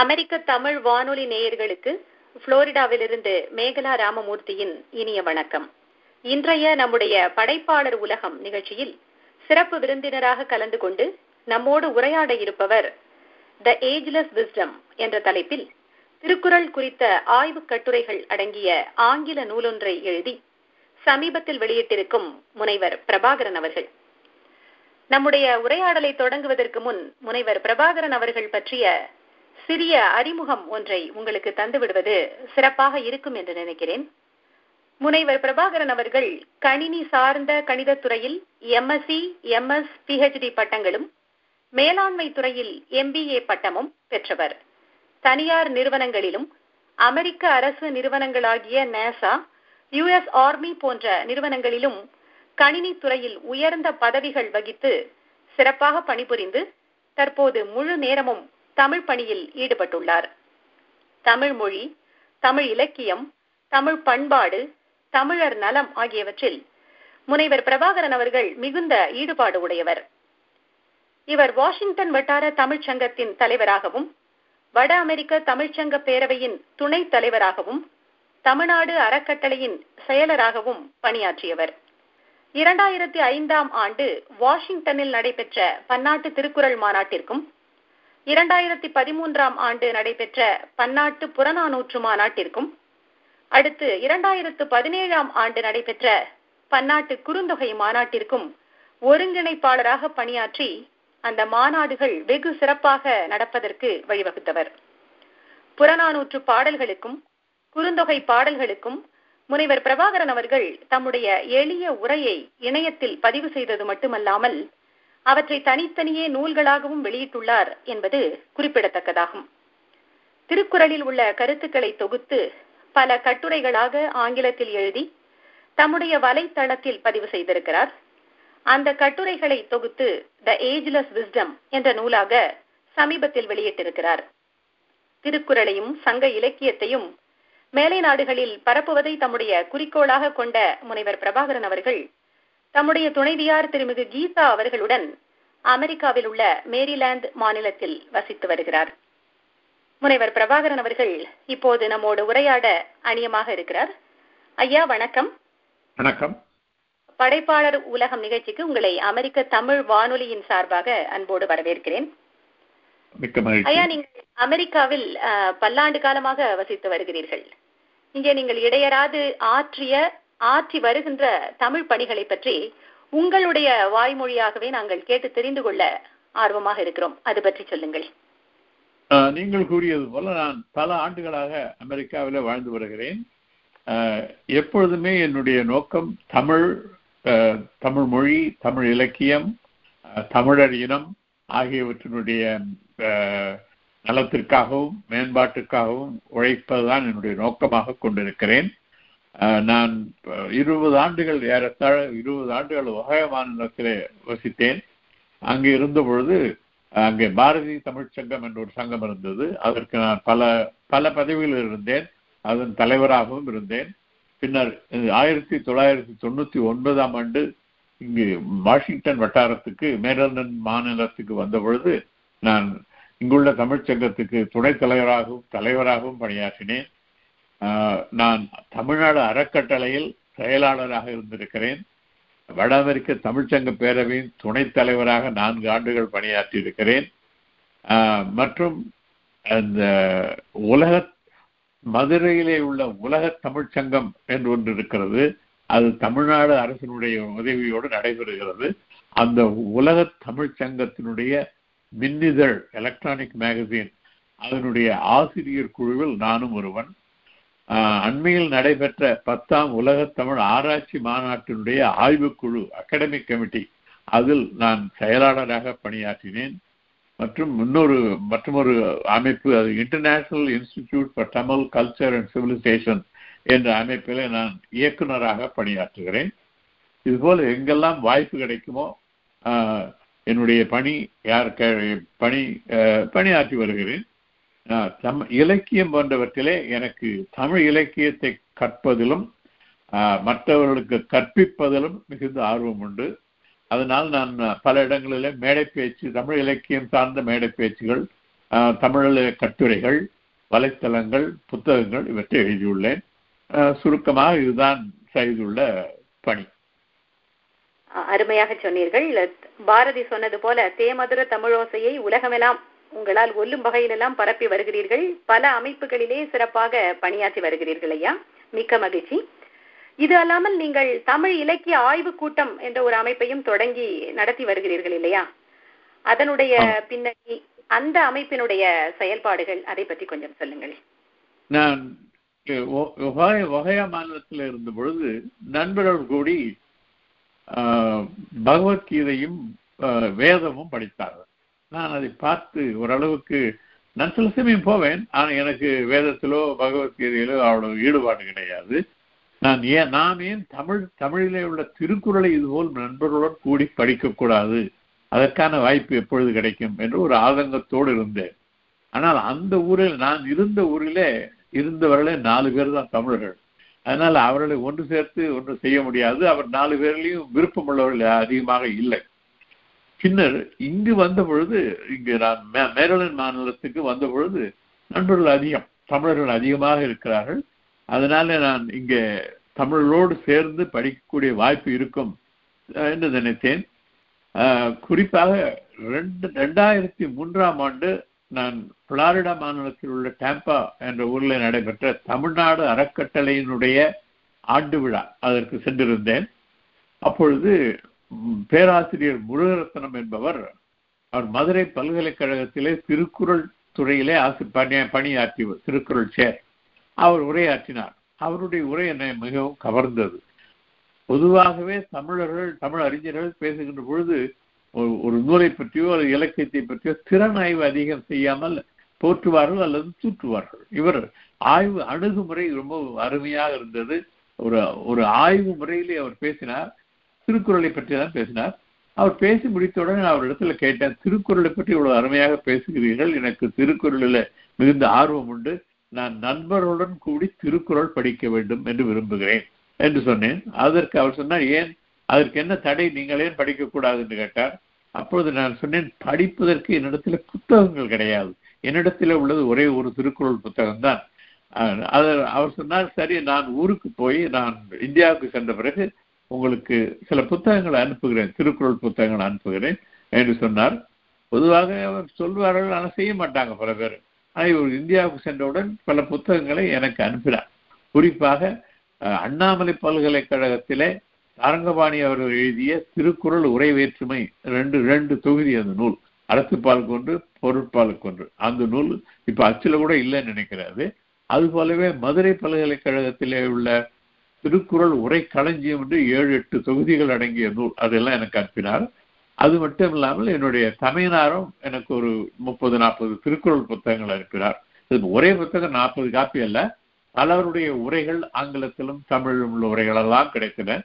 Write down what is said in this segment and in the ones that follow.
அமெரிக்க தமிழ் வானொலி நேயர்களுக்கு புளோரிடாவிலிருந்து மேகலா ராமமூர்த்தியின் இனிய வணக்கம். இன்றைய நம்முடைய படைப்பாளர் உலகம் நிகழ்ச்சியில் சிறப்பு விருந்தினராக கலந்து கொண்டு நம்மோடு உரையாட இருப்பவர் த ஏஜ்லெஸ் விஸ்டம் என்ற தலைப்பில் திருக்குறள் குறித்த ஆய்வுக் கட்டுரைகள் அடங்கிய ஆங்கில நூலொன்றை எழுதி சமீபத்தில் வெளியிட்டிருக்கும் முனைவர் பிரபாகரன் அவர்கள். நம்முடைய உரையாடலை தொடங்குவதற்கு முன் முனைவர் பிரபாகரன் அவர்கள் பற்றிய சிறிய அறிமுகம் ஒன்றை உங்களுக்கு தந்துவிடுவது சிறப்பாக இருக்கும் என்று நினைக்கிறேன். முனைவர் பிரபாகரன் அவர்கள் கணினி சார்ந்த கணிதத்துறையில் எம்எஸ்சி எம்எஸ் பிஹெச்டி பட்டங்களும் மேலாண்மை துறையில் எம்பிஏ பட்டமும் பெற்றவர். தனியார் நிறுவனங்களிலும் அமெரிக்க அரசு நிறுவனங்களாகிய நேசா யுஎஸ் ஆர்மி போன்ற நிறுவனங்களிலும் கணினி துறையில் உயர்ந்த பதவிகள் வகித்து சிறப்பாக பணிபுரிந்து தற்போது முழு நேரமும் தமிழ் பணியில் ஈடுபட்டுள்ளார். தமிழ் மொழி தமிழ் இலக்கியம் தமிழ் பண்பாடு தமிழர் நலம் ஆகியவற்றில் முனைவர் பிரபாகரன் அவர்கள் மிகுந்த ஈடுபாடு உடையவர். இவர் வாஷிங்டன் வட்டார தமிழ்ச் சங்கத்தின் தலைவராகவும் வட அமெரிக்க தமிழ்ச்சங்க பேரவையின் துணைத் தலைவராகவும் தமிழ்நாடு அறக்கட்டளையின் செயலராகவும் பணியாற்றியவர். இரண்டாயிரத்தி ஐந்தாம் ஆண்டு வாஷிங்டனில் நடைபெற்ற பன்னாட்டு திருக்குறள் மாநாட்டிற்கும் இரண்டாயிரத்தி பதிமூன்றாம் ஆண்டு நடைபெற்ற பன்னாட்டு புறநானூற்று மாநாட்டிற்கும் அடுத்து இரண்டாயிரத்து பதினேழாம் ஆண்டு நடைபெற்ற பன்னாட்டு குறுந்தொகை மாநாட்டிற்கும் ஒருங்கிணைப்பாளராக பணியாற்றி அந்த மாநாடுகள் வெகு சிறப்பாக நடப்பதற்கு வழிவகுத்தவர். புறநானூற்று பாடல்களுக்கும் குறுந்தொகை பாடல்களுக்கும் முனைவர் பிரபாகரன் அவர்கள் தம்முடைய எளிய உரையை இணையத்தில் பதிவு செய்தது மட்டுமல்லாமல் அவற்றை தனித்தனியே நூல்களாகவும் வெளியிட்டுள்ளார் என்பது குறிப்பிடத்தக்கதாகும். திருக்குறளில் உள்ள கருத்துக்களை தொகுத்து பல கட்டுரைகளாக ஆங்கிலத்தில் எழுதி தம்முடைய வலைத்தளத்தில் பதிவு செய்திருக்கிறார். அந்த கட்டுரைகளை தொகுத்து த ஏஜ்லெஸ் விஸ்டம் என்ற நூலாக சமீபத்தில் வெளியிட்டிருக்கிறார். திருக்குறளையும் சங்க இலக்கியத்தையும் மேலை நாடுகளில் பரப்புவதை தம்முடைய குறிக்கோளாக கொண்ட முனைவர் பிரபாகரன் அவர்கள் தம்முடைய துணைவியார் திருமிகு கீதா அவர்களுடன் அமெரிக்காவில் உள்ள மேரிலாந்து மாநிலத்தில் வசித்து வருகிறார். முனைவர் பிரபாகரன் அவர்கள் இப்போது நம்மோடு உரையாட அணியமாக இருக்கிறார். ஐயா வணக்கம். வணக்கம். படைப்பாளர் உலகம் நிகழ்ச்சிக்கு உங்களை அமெரிக்க தமிழ் வானொலியின் சார்பாக அன்போடு வரவேற்கிறேன். ஐயா நீங்கள் அமெரிக்காவில் பல்லாண்டு காலமாக வசித்து வருகிறீர்கள். இங்கே நீங்கள் இடையராது ஆற்றிய ஆற்றி வருகின்ற தமிழ் பணிகளை பற்றி உங்களுடைய வாய்மொழியாகவே நாங்கள் கேட்டு தெரிந்து கொள்ள ஆர்வமாக இருக்கிறோம். அது பற்றி சொல்லுங்கள் நீங்கள் கூறியது போல நான் பல ஆண்டுகளாக அமெரிக்காவில் வாழ்ந்து வருகிறேன். எப்பொழுதுமே என்னுடைய நோக்கம் தமிழ் தமிழ் மொழி தமிழ் இலக்கியம் தமிழர் இனம் ஆகியவற்றினுடைய நலத்திற்காகவும் மேம்பாட்டுக்காகவும் உழைப்பதுதான் என்னுடைய நோக்கமாக கொண்டிருக்கிறேன். நான் இருபது ஆண்டுகள் ஏறத்தாழ இருபது ஆண்டுகள் வகை மாநிலத்திலே வசித்தேன். அங்கே இருந்த பொழுது அங்கே பாரதி தமிழ் சங்கம் என்ற ஒரு சங்கம் இருந்தது. அதற்கு நான் பல பல பதவியில் இருந்தேன். அதன் தலைவராகவும் இருந்தேன். பின்னர் ஆயிரத்தி தொள்ளாயிரத்தி தொண்ணூத்தி ஒன்பதாம் ஆண்டு இங்கு வாஷிங்டன் வட்டாரத்துக்கு மேலந்தன் மாநிலத்துக்கு வந்த பொழுது நான் இங்குள்ள தமிழ்ச்சங்கத்துக்கு துணைத் தலைவராகவும் தலைவராகவும் பணியாற்றினேன். நான் தமிழ்நாடு அறக்கட்டளையில் செயலாளராக இருந்திருக்கிறேன். வட அமெரிக்க தமிழ்ச்சங்க பேரவையின் துணைத் தலைவராக நான்கு ஆண்டுகள் பணியாற்றி இருக்கிறேன் மற்றும் அந்த உலக மதுரையிலே உள்ள உலக தமிழ்ச்சங்கம் என்று ஒன்று இருக்கிறது. அது தமிழ்நாடு அரசினுடைய உதவியோடு நடைபெறுகிறது. அந்த உலக தமிழ்ச்சங்கத்தினுடைய மின்னிதழ் எலக்ட்ரானிக் மேகசின் அதனுடைய ஆசிரியர் குழுவில் நானும் ஒருவன். அண்மையில் நடைபெற்ற பத்தாம் உலக தமிழ் ஆராய்ச்சி மாநாட்டினுடைய ஆய்வுக்குழு அகாடமிக் கமிட்டி அதில் நான் செயலாளராக பணியாற்றினேன். மற்றும் இன்னொரு மற்றொரு அமைப்பு அது international institute for Tamil culture and civilisation என்ற அமைப்பில் நான் இயக்குனராக பணியாற்றுகிறேன். இதுபோல் எங்கெல்லாம் வாய்ப்பு கிடைக்குமோ என்னுடைய பணி யார் க- பணி பணியாற்றி வருகிறேன். தம் இலக்கியம் போன்றவற்றிலே எனக்கு தமிழ் இலக்கியத்தை கற்பதிலும் ஆஹ், மற்றவர்களுக்கு கற்பிப்பதிலும் மிகுந்த ஆர்வம் உண்டு. அதனால் நான் பல இடங்களிலே மேடை பேச்சு தமிழ் இலக்கியம் சார்ந்த மேடை பேச்சுகள் அஹ், தமிழில் கட்டுரைகள் வலைத்தளங்கள் புத்தகங்கள் இவற்றை எழுதியுள்ளேன். சுருக்கமாக இதுதான் செய்துள்ள பணி. அருமையாக சொன்னீர்கள். பாரதி சொன்னது போல தேமதுர தமிழோசையை உலகமெல்லாம் உங்களால் ஒல்லும் வகையிலெல்லாம் பரப்பி வருகிறீர்கள். பல அமைப்புகளிலே சிறப்பாக பணியாற்றி வருகிறீர்கள் ஐயா. மிக்க மகிழ்ச்சி. இது அல்லாமல் நீங்கள் தமிழ் இலக்கிய ஆய்வு கூட்டம் என்ற ஒரு அமைப்பையும் தொடங்கி நடத்தி வருகிறீர்கள் இல்லையா? அதனுடைய. பின்னணி அந்த அமைப்பினுடைய செயல்பாடுகள் அதை பற்றி கொஞ்சம் சொல்லுங்கள். நான் ஒகையா மாநிலத்தில் இருந்த பொழுது நண்பர்கள் கூடி பகவத்கீதையும் வேதமும் படித்தார்கள். நான் அதை பார்த்து ஓரளவுக்கு நான் சில சமயம் போவேன். ஆனால் எனக்கு வேதத்திலோ பகவத்கீதையிலோ அவ்வளவு ஈடுபாடு கிடையாது. நான் ஏன் நான் ஏன் தமிழ் தமிழிலே உள்ள திருக்குறளை இதுபோல் நண்பர்களுடன் கூடி படிக்கக்கூடாது அதற்கான வாய்ப்பு எப்பொழுது கிடைக்கும் என்று ஒரு ஆதங்கத்தோடு இருந்தேன். ஆனால் அந்த ஊரில் நான் இருந்த ஊரிலே இருந்தவர்களே நாலு பேர் தான் தமிழர்கள். அதனால் அவர்களை ஒன்று சேர்த்து ஒன்று செய்ய முடியாது. அவர் நாலு பேர்லேயும் விருப்பம் உள்ளவர்கள் அதிகமாக இல்லை. பின்னர் இங்கு வந்த பொழுது இங்கு நான் மே- மாநிலத்துக்கு வந்த பொழுது நண்பர்கள் அதிகம் தமிழர்கள் அதிகமாக இருக்கிறார்கள். அதனால நான் இங்கே தமிழரோடு சேர்ந்து படிக்கக்கூடிய வாய்ப்பு இருக்கும் என்று நினைத்தேன். குறிப்பாக ரெண்டு ரெண்டாயிரத்தி மூன்றாம் ஆண்டு நான் புளாரிடா மாநிலத்தில் உள்ள டேம்பா என்ற ஊரில் நடைபெற்ற தமிழ்நாடு அறக்கட்டளையினுடைய ஆண்டு விழா அதற்கு சென்றிருந்தேன். அப்பொழுது பேராசிரியர் முருகரத்னம் என்பவர் அவர் மதுரை பல்கலைக்கழகத்திலே திருக்குறள் துறையிலே ஆசி பணி பணியாற்றியவர் திருக்குறள் சேர். அவர் உரையாற்றினார். அவருடைய உரை என்னை மிகவும் கவர்ந்தது. பொதுவாகவே தமிழர்கள் தமிழ் அறிஞர்கள் பேசுகின்ற பொழுது ஒரு- ஒரு நூலை பற்றியோ அல்லது இலக்கியத்தை பற்றியோ திறன் ஆய்வு அதிகம் செய்யாமல் போற்றுவார்கள் அல்லது தூற்றுவார்கள் இவர் ஆய்வு அணுகுமுறை ரொம்ப அருமையாக இருந்தது. ஒரு ஒரு ஆய்வு முறையிலே அவர் பேசினார். திருக்குறளை பற்றி தான் பேசினார். அவர் பேசி முடித்தவுடன் அவர் இடத்துல கேட்டேன் திருக்குறளை பற்றி இவ்வளவு அருமையாக பேசுகிறீர்கள். எனக்கு திருக்குறளில் மிகுந்த ஆர்வம் உண்டு. நான் நண்பர்களுடன் கூடி திருக்குறள் படிக்க வேண்டும் என்று விரும்புகிறேன் என்று சொன்னேன். அதற்கு அவர் சொன்னார் ஏன்? அதற்கு என்ன தடை? நீங்கள் ஏன் படிக்கக்கூடாது? என்று கேட்டார். அப்பொழுது நான் சொன்னேன் படிப்பதற்கு என்னிடத்துல புத்தகங்கள் கிடையாது. என்னிடத்தில் உள்ளது ஒரே ஒரு திருக்குறள் புத்தகம் தான் அவர் சொன்னார் சரி நான் ஊருக்கு போய் நான் இந்தியாவுக்கு சென்ற பிறகு உங்களுக்கு சில புத்தகங்களை அனுப்புகிறேன். திருக்குறள் புத்தகங்களை அனுப்புகிறேன் என்று சொன்னார். பொதுவாக அவர் சொல்வார்கள் ஆனால் செய்ய மாட்டாங்க பல பேர். ஆனால் இவர் இந்தியாவுக்கு சென்றவுடன் பல புத்தகங்களை எனக்கு அனுப்பினார். குறிப்பாக அண்ணாமலை பல்கலைக்கழகத்திலே அரங்கபாணி அவர்கள் எழுதிய திருக்குறள் உரை வேற்றுமை ரெண்டு ரெண்டு தொகுதி அந்த நூல். அறத்துப்பால் ஒன்று பொருட்பால் கொண்டு அந்த நூல் இப்ப அச்சுல கூட இல்லைன்னு நினைக்கிறாரு. அது போலவே மதுரை பல்கலைக்கழகத்திலே உள்ள திருக்குறள் உரை களஞ்சியம் என்று ஏழு எட்டு தொகுதிகள் அடங்கிய நூல். அதெல்லாம் எனக்கு அனுப்பினார். அது மட்டும் இல்லாமல் என்னுடைய தமையனாரும் எனக்கு ஒரு முப்பது நாற்பது திருக்குறள் புத்தகங்கள் அனுப்பினார். இது ஒரே புத்தகம் நாற்பது காப்பி அல்ல. பலருடைய உரைகள் ஆங்கிலத்திலும் தமிழிலும் உள்ள உரைகள் எல்லாம் கிடைத்தன.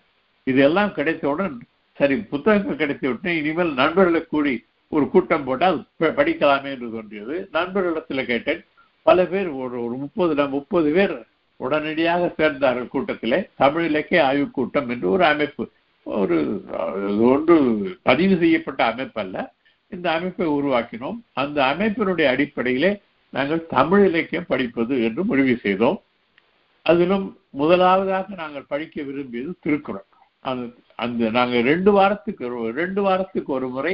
இதெல்லாம் கிடைத்தவுடன் சரி புத்தகங்கள் கிடைத்த உடனே இனிமேல் நண்பர்களை கூடி ஒரு கூட்டம் போட்டால் படிக்கலாமே என்று தோன்றியது. நண்பர்களிடத்துல கேட்டேன். பல பேர் ஒரு ஒரு முப்பது முப்பது பேர் உடனடியாக சேர்ந்தார்கள் கூட்டத்திலே. தமிழ் இலக்கிய ஆய்வு கூட்டம் என்று ஒரு அமைப்பு. ஒரு ஒன்று பதிவு செய்யப்பட்ட அமைப்பு அல்ல இந்த அமைப்பை உருவாக்கினோம். அந்த அமைப்பினுடைய அடிப்படையிலே நாங்கள் தமிழ் இலக்கியம் படிப்பது என்று முடிவு செய்தோம். அதிலும் முதலாவதாக நாங்கள் படிக்க விரும்பியது திருக்குறள். அந்த அந்த நாங்கள் ரெண்டு வாரத்துக்கு ஒரு ரெண்டு வாரத்துக்கு ஒரு முறை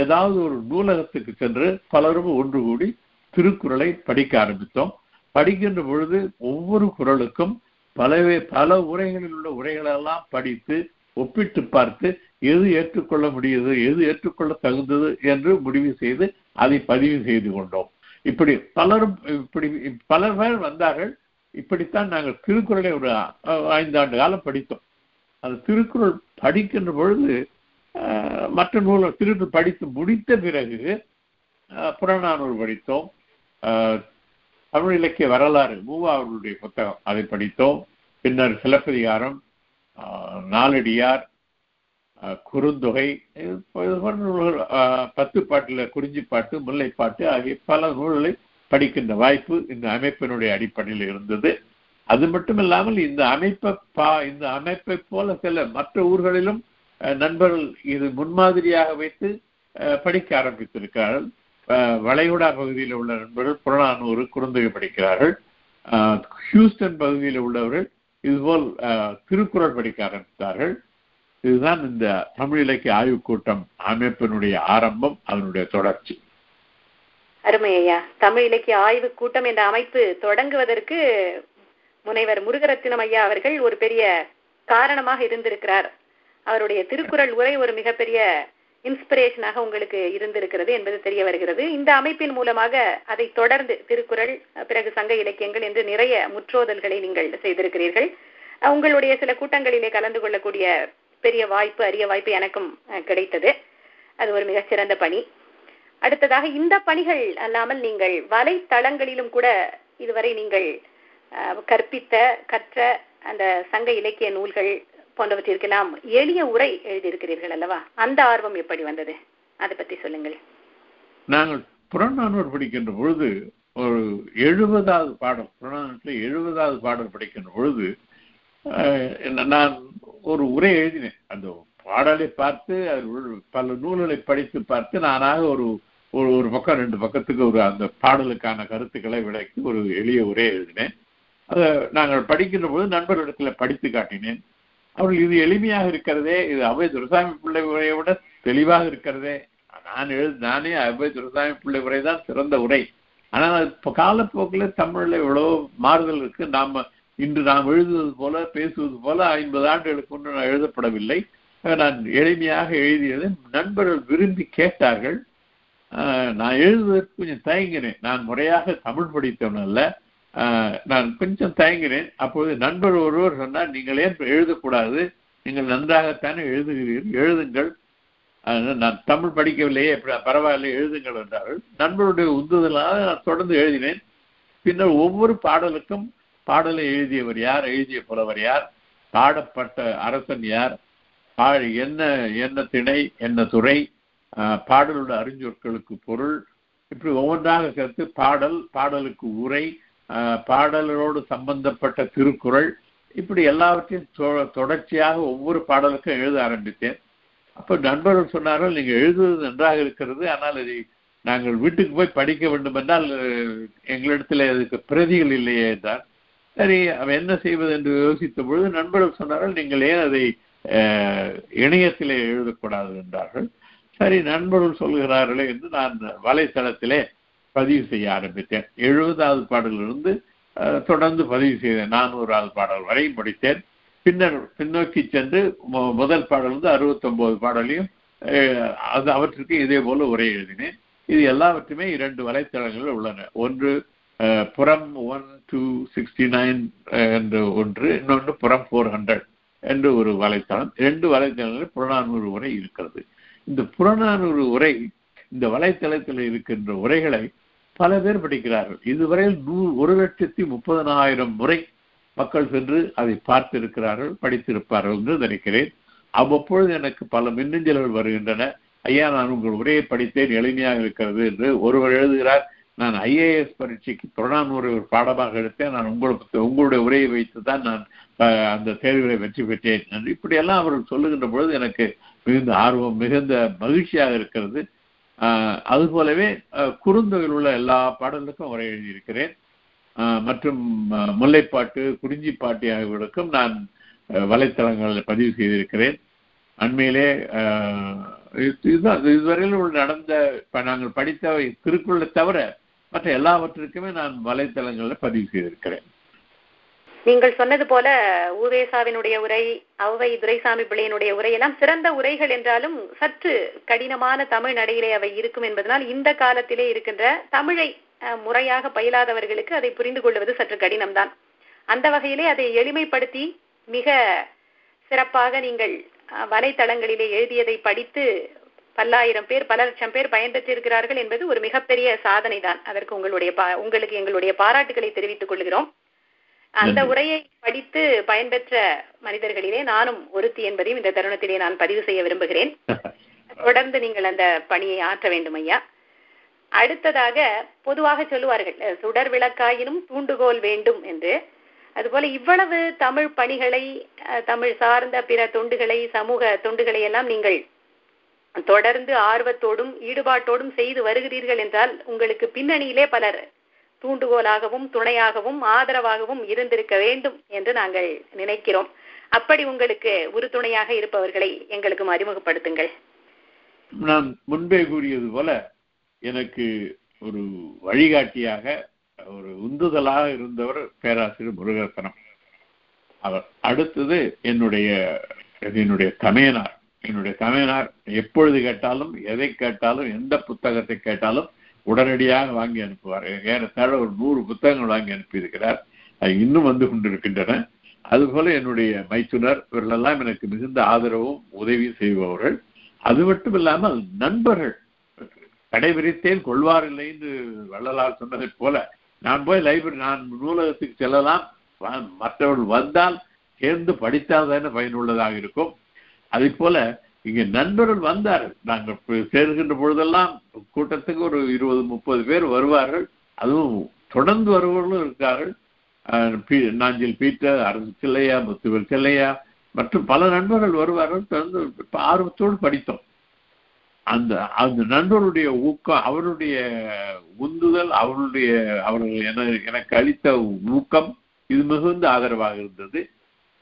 ஏதாவது ஒரு நூலகத்துக்கு சென்று பலரும் ஒன்று கூடி திருக்குறளை படிக்க ஆரம்பித்தோம். படிக்கின்ற பொழுது ஒவ்வொரு குரலுக்கும் பலவே பல உரைகளில் உள்ள உரைகளெல்லாம் படித்து ஒப்பிட்டு பார்த்து எது ஏற்றுக்கொள்ள முடியுது எது ஏற்றுக்கொள்ள தகுந்தது என்று முடிவு செய்து அதை பதிவு செய்து கொண்டோம். இப்படி பலரும் இப்படி பல பேர் வந்தார்கள். இப்படித்தான் நாங்கள் திருக்குறளை ஒரு ஐந்தாண்டு காலம் படித்தோம். அந்த திருக்குறள் படிக்கின்ற பொழுது மற்ற நூலை திருக்குறள் படித்து முடித்த பிறகு புறநானூல் புறநானூறு படித்தோம். அஹ், தமிழ் இலக்கிய வரலாறு மூவா அவர்களுடைய புத்தகம். அதை படித்தோம். பின்னர் சிலப்பதிகாரம் நாலடியார் குறுந்தொகை இது போ- இது பாட்டு நூல்கள் அஹ், முல்லைப்பாட்டு ஆகிய பல நூல்களை படிக்கின்ற வாய்ப்பு இந்த அமைப்பினுடைய அடிப்படையில் இருந்தது. அது மட்டும் இல்லாமல் இந்த அமைப்பை பா இந்த அமைப்பை போல சில மற்ற ஊர்களிலும் அஹ், நண்பர்கள் இது முன்மாதிரியாக வைத்து படிக்க ஆரம்பித்திருக்கிறார்கள். வளைகுடா பகுதியில் உள்ள நண்பர்கள் புறநானூறு குறுந்தொகை படிக்கிறார்கள். ஹியூஸ்டன் பகுதியில் உள்ளவர்கள் இதுபோல் திருக்குறள் படிக்க ஆரம்பித்தார்கள். இதுதான் இந்த தமிழ் இலக்கிய ஆய்வுக் கூட்டம் அமைப்பினுடைய ஆரம்பம் அதனுடைய தொடர்ச்சி. அருமையா தமிழ் இலக்கிய ஆய்வு கூட்டம் என்ற அமைப்பு தொடங்குவதற்கு முனைவர் முருகரத்தினம் ஐயா அவர்கள் ஒரு பெரிய காரணமாக இருந்திருக்கிறார். அவருடைய திருக்குறள் உரை ஒரு மிகப்பெரிய இன்ஸ்பிரேஷனாக உங்களுக்கு இருந்திருக்கிறது என்பது தெரிய வருகிறது. இந்த அமைப்பின் மூலமாக அதை தொடர்ந்து திருக்குறள் பிறகு சங்க இலக்கியங்கள் என்று நிறைய முற்றோதல்களை நீங்கள் செய்திருக்கிறீர்கள். உங்களுடைய சில கூட்டங்களிலே கலந்து கொள்ளக்கூடிய பெரிய வாய்ப்பு அரிய வாய்ப்பு எனக்கும் கிடைத்தது. அது ஒரு மிகச்சிறந்த பணி. அடுத்ததாக இந்த பணிகள் அல்லாமல் நீங்கள் வலைத்தளங்களிலும் கூட இதுவரை நீங்கள் கற்பித்த கற்ற அந்த சங்க இலக்கிய நூல்கள் போன்றவற்றிற்கெல்லாம் எளிய உரை எழுதியிருக்கிறீர்கள் அல்லவா? அந்த ஆர்வம் எப்படி வந்தது? அதை பத்தி சொல்லுங்கள். நாங்கள் புறநானூறு படிக்கின்ற பொழுது ஒரு எழுபதாவது பாடல் புறநானூற்றில் எழுபதாவது பாடல் படிக்கின்ற பொழுது நான் ஒரு உரை எழுதினேன். அந்த பாடலை பார்த்து அதில் பல நூல்களை படித்து பார்த்து நானாக ஒரு ஒரு ஒரு பக்கம் ரெண்டு பக்கத்துக்கு ஒரு அந்த பாடலுக்கான கருத்துக்களை விளக்கி ஒரு எளிய உரை எழுதினேன். அதை நாங்கள் படிக்கின்ற போது நண்பர்களிடத்தில் படித்து காட்டினேன். அவர்கள் இது எளிமையாக இருக்கிறதே இது அவை துரசாமி பிள்ளை உரையை விட தெளிவாக இருக்கிறதே. நான் எழுது நானே அவை துரசாமி பிள்ளை உரை தான் சிறந்த உரை ஆனால் அது இப்போ காலப்போக்கில் தமிழில் இவ்வளோ மாறுதல் இருக்கு. நாம் இன்று நாம் எழுதுவது போல பேசுவது போல ஐம்பது ஆண்டுகளுக்கு ஒன்று நான் எழுதப்படவில்லை. நான் எளிமையாக எழுதியது. நண்பர்கள் விரும்பி கேட்டார்கள். நான் எழுதுவதற்கு கொஞ்சம் தயங்கினேன். நான் முறையாக தமிழ் படித்தவன் அல்ல. நான் கொஞ்சம் தயங்கினேன் அப்போது நண்பர் ஒருவர் சொன்னார் நீங்கள் ஏன் எழுதக்கூடாது? நீங்கள் நன்றாகத்தானே எழுதுகிறீர்கள் எழுதுங்கள். நான் தமிழ் படிக்கவில்லையே பரவாயில்ல பரவாயில்லை எழுதுங்கள் என்றார்கள். நண்பருடைய உந்துதலாக நான் தொடர்ந்து எழுதினேன். பின்னர் ஒவ்வொரு பாடலுக்கும் பாடலை எழுதியவர் யார் எழுதிய புலவர் யார் பாடப்பட்ட அரசன் யார் என்ன என்ன திணை என்ன துறை பாடலுடைய அறிஞ்சொற்களுக்கு அறிஞர்களுக்கு பொருள் இப்படி ஒவ்வொன்றாக சேர்த்து பாடல் பாடலுக்கு உரை பாடலோடு சம்பந்தப்பட்ட திருக்குறள். இப்படி எல்லாவற்றையும் தொ- தொடர்ச்சியாக ஒவ்வொரு பாடலுக்கும் எழுத ஆரம்பித்தேன். அப்போ நண்பர்கள் சொன்னார்கள் நீங்கள் எழுதுவது நன்றாக இருக்கிறது ஆனால் அதை நாங்கள் வீட்டுக்கு போய் படிக்க வேண்டும் என்றால் எங்களிடத்தில் அதுக்கு பிரதிகள் இல்லையே என்றார். சரி அவன் என்ன செய்வது என்று யோசித்த பொழுது நண்பர்கள் சொன்னார்கள் நீங்கள் ஏன் அதை இணையத்திலே எழுதக்கூடாது என்றார்கள். சரி நண்பர்கள் சொல்கிறார்களே என்று நான் வலைத்தளத்திலே பதிவு செய்ய ஆரம்பித்தேன் எழுபதாவது பாடலிலிருந்து தொடர்ந்து பதிவு செய்தேன் நானூறாவது பாடல் வரை முடித்தேன் பின்னர் பின்னோக்கி சென்று முதல் பாடல் வந்து அறுபத்தொன்பது பாடலையும் அது அவற்றுக்கு இதே போல உரை எழுதினேன். இது எல்லாவற்றுமே இரண்டு வலைத்தளங்கள் உள்ளன. ஒன்று புறம் ஒன் டூ சிக்ஸ்டி நைன் என்று ஒன்று இன்னொன்று புறம் ஃபோர் ஹண்ட்ரட் என்று ஒரு வலைத்தளம். இரண்டு வலைத்தளங்களில் புறநானூறு உரை இருக்கிறது. இந்த புறநானூறு உரை இந்த வலைத்தளத்தில் இருக்கின்ற உரைகளை பல பேர் படிக்கிறார்கள். இதுவரையில் நூ ஒரு லட்சத்தி முப்பதனாயிரம் முறை மக்கள் சென்று அதை பார்த்திருக்கிறார்கள் படித்திருப்பார்கள் என்று நினைக்கிறேன். அவ்வப்பொழுது எனக்கு பல மின்னஞ்சல்கள் வருகின்றன. ஐயா நான் உங்கள் உரையை படித்தேன் எளிமையாக இருக்கிறது என்று ஒருவர் எழுதுகிறார். நான் ஐஏஎஸ் பரீட்சைக்கு புறநானூரை ஒரு பாடமாக எடுத்தேன். நான் உங்களுக்கு உங்களுடைய உரையை வைத்து தான் நான் அந்த தேர்விலை வெற்றி பெற்றேன் என்று இப்படியெல்லாம் அவர்கள் சொல்லுகின்ற பொழுது எனக்கு மிகுந்த ஆர்வம் மிகுந்த மகிழ்ச்சியாக இருக்கிறது. அது போலவே குறுந்தொகையில் உள்ள எல்லா பாடலுக்கும் உரை எழுதியிருக்கிறேன். ஆஹ் மற்றும் முல்லைப்பாட்டு குறிஞ்சிப்பாட்டு ஆகியவர்களுக்கும் நான் வலைத்தளங்களில் பதிவு செய்திருக்கிறேன். அண்மையிலே ஆஹ், இதுதான் இதுவரையில் உள்ள நடந்த நாங்கள் படித்த திருக்குறளை தவிர மற்ற எல்லாவற்றிற்குமே நான் வலைத்தளங்களில் பதிவு செய்திருக்கிறேன். நீங்கள் சொன்னது போல ஊவேசாவினுடைய உரை அவை துரைசாமி பிள்ளையினுடைய உரையெல்லாம் சிறந்த உரைகள் என்றாலும் சற்று கடினமான தமிழ் நடையிலே அவை இருக்கும் என்பதனால் இந்த காலத்திலே இருக்கின்ற தமிழை முறையாக பயிலாதவர்களுக்கு அதை புரிந்து கொள்வது சற்று கடினம்தான். அந்த வகையிலே அதை எளிமைப்படுத்தி மிக சிறப்பாக நீங்கள் வலைத்தளங்களிலே எழுதியதை படித்து பல்லாயிரம் பேர் பல லட்சம் பேர் பயன்பெற்றிருக்கிறார்கள் என்பது ஒரு மிகப்பெரிய சாதனை தான் அதற்கு உங்களுடைய பா- உங்களுக்கு எங்களுடைய பாராட்டுகளை தெரிவித்துக் கொள்கிறோம். அந்த. உரையை படித்து பயன்பெற்ற மனிதர்களிலே நானும் ஒருத்தி என்பதையும் இந்த தருணத்திலே நான் பதிவு செய்ய விரும்புகிறேன். தொடர்ந்து நீங்கள் அந்த பணியை ஆற்ற வேண்டும் ஐயா. அடுத்ததாக பொதுவாக சொல்லுவார்கள் சுடர் விளக்காயினும் தூண்டுகோல் வேண்டும் என்று. அதுபோல இவ்வளவு தமிழ் பணிகளை தமிழ் சார்ந்த பிற தொண்டுகளை சமூக தொண்டுகளை எல்லாம் நீங்கள் தொடர்ந்து ஆர்வத்தோடும் ஈடுபாட்டோடும் செய்து வருகிறீர்கள் என்றால் உங்களுக்கு பின்னணியிலே பலர் தூண்டுகோலாகவும் துணையாகவும் ஆதரவாகவும் இருந்திருக்க வேண்டும் என்று நாங்கள் நினைக்கிறோம். அப்படி உங்களுக்கு உறுதுணையாக இருப்பவர்களை எங்களுக்கு அறிமுகப்படுத்துங்கள். நான் முன்பே கூறியது போல எனக்கு ஒரு வழிகாட்டியாக ஒரு உந்துதலாக இருந்தவர் பேராசிரியர் முருகரத்தனம் அவர் அடுத்தது என்னுடைய என்னுடைய தமையனார். என்னுடைய தமையனார் எப்பொழுது கேட்டாலும் எதை கேட்டாலும் எந்த புத்தகத்தை கேட்டாலும் உடனடியாக வாங்கி அனுப்புவார். ஏறத்தாழ ஒரு நூறு புத்தகங்கள் வாங்கி அனுப்பியிருக்கிறார். அது இன்னும் வந்து கொண்டிருக்கின்றன. அதுபோல என்னுடைய மைத்துனர் இவர்களெல்லாம் எனக்கு மிகுந்த ஆதரவும் உதவியும் செய்பவர்கள். அது மட்டும் இல்லாமல் நண்பர்கள் கடைபிடித்தேன் கொள்வாரில்லை என்று வள்ளலால் சொன்னதைப் போல நான் போய் லைப்ரரி நான் நூலகத்துக்கு செல்லலாம். மற்றவர்கள் வந்தால் சேர்ந்து படித்தால் தானே பயனுள்ளதாக இருக்கும். அதே போல இங்க நண்பர்கள் வந்தார்கள் நாங்கள் சேர்கின்ற பொழுதெல்லாம் கூட்டத்துக்கு ஒரு இருபது முப்பது பேர் வருவார்கள். அதுவும் தொடர்ந்து வருபவர்களும் இருக்கார்கள். நாஞ்சில் பீட்டர் அரசு சில்லையா முத்துவர் சில்லையா மற்றும் பல நண்பர்கள் வருவார்கள். தொடர்ந்து ஆர்வத்தோடு படித்தோம். அந்த அந்த நண்பருடைய ஊக்கம் அவருடைய உந்துதல் அவருடைய அவர்கள் என எனக்கு அளித்த ஊக்கம் இது மிகுந்த ஆதரவாக இருந்தது.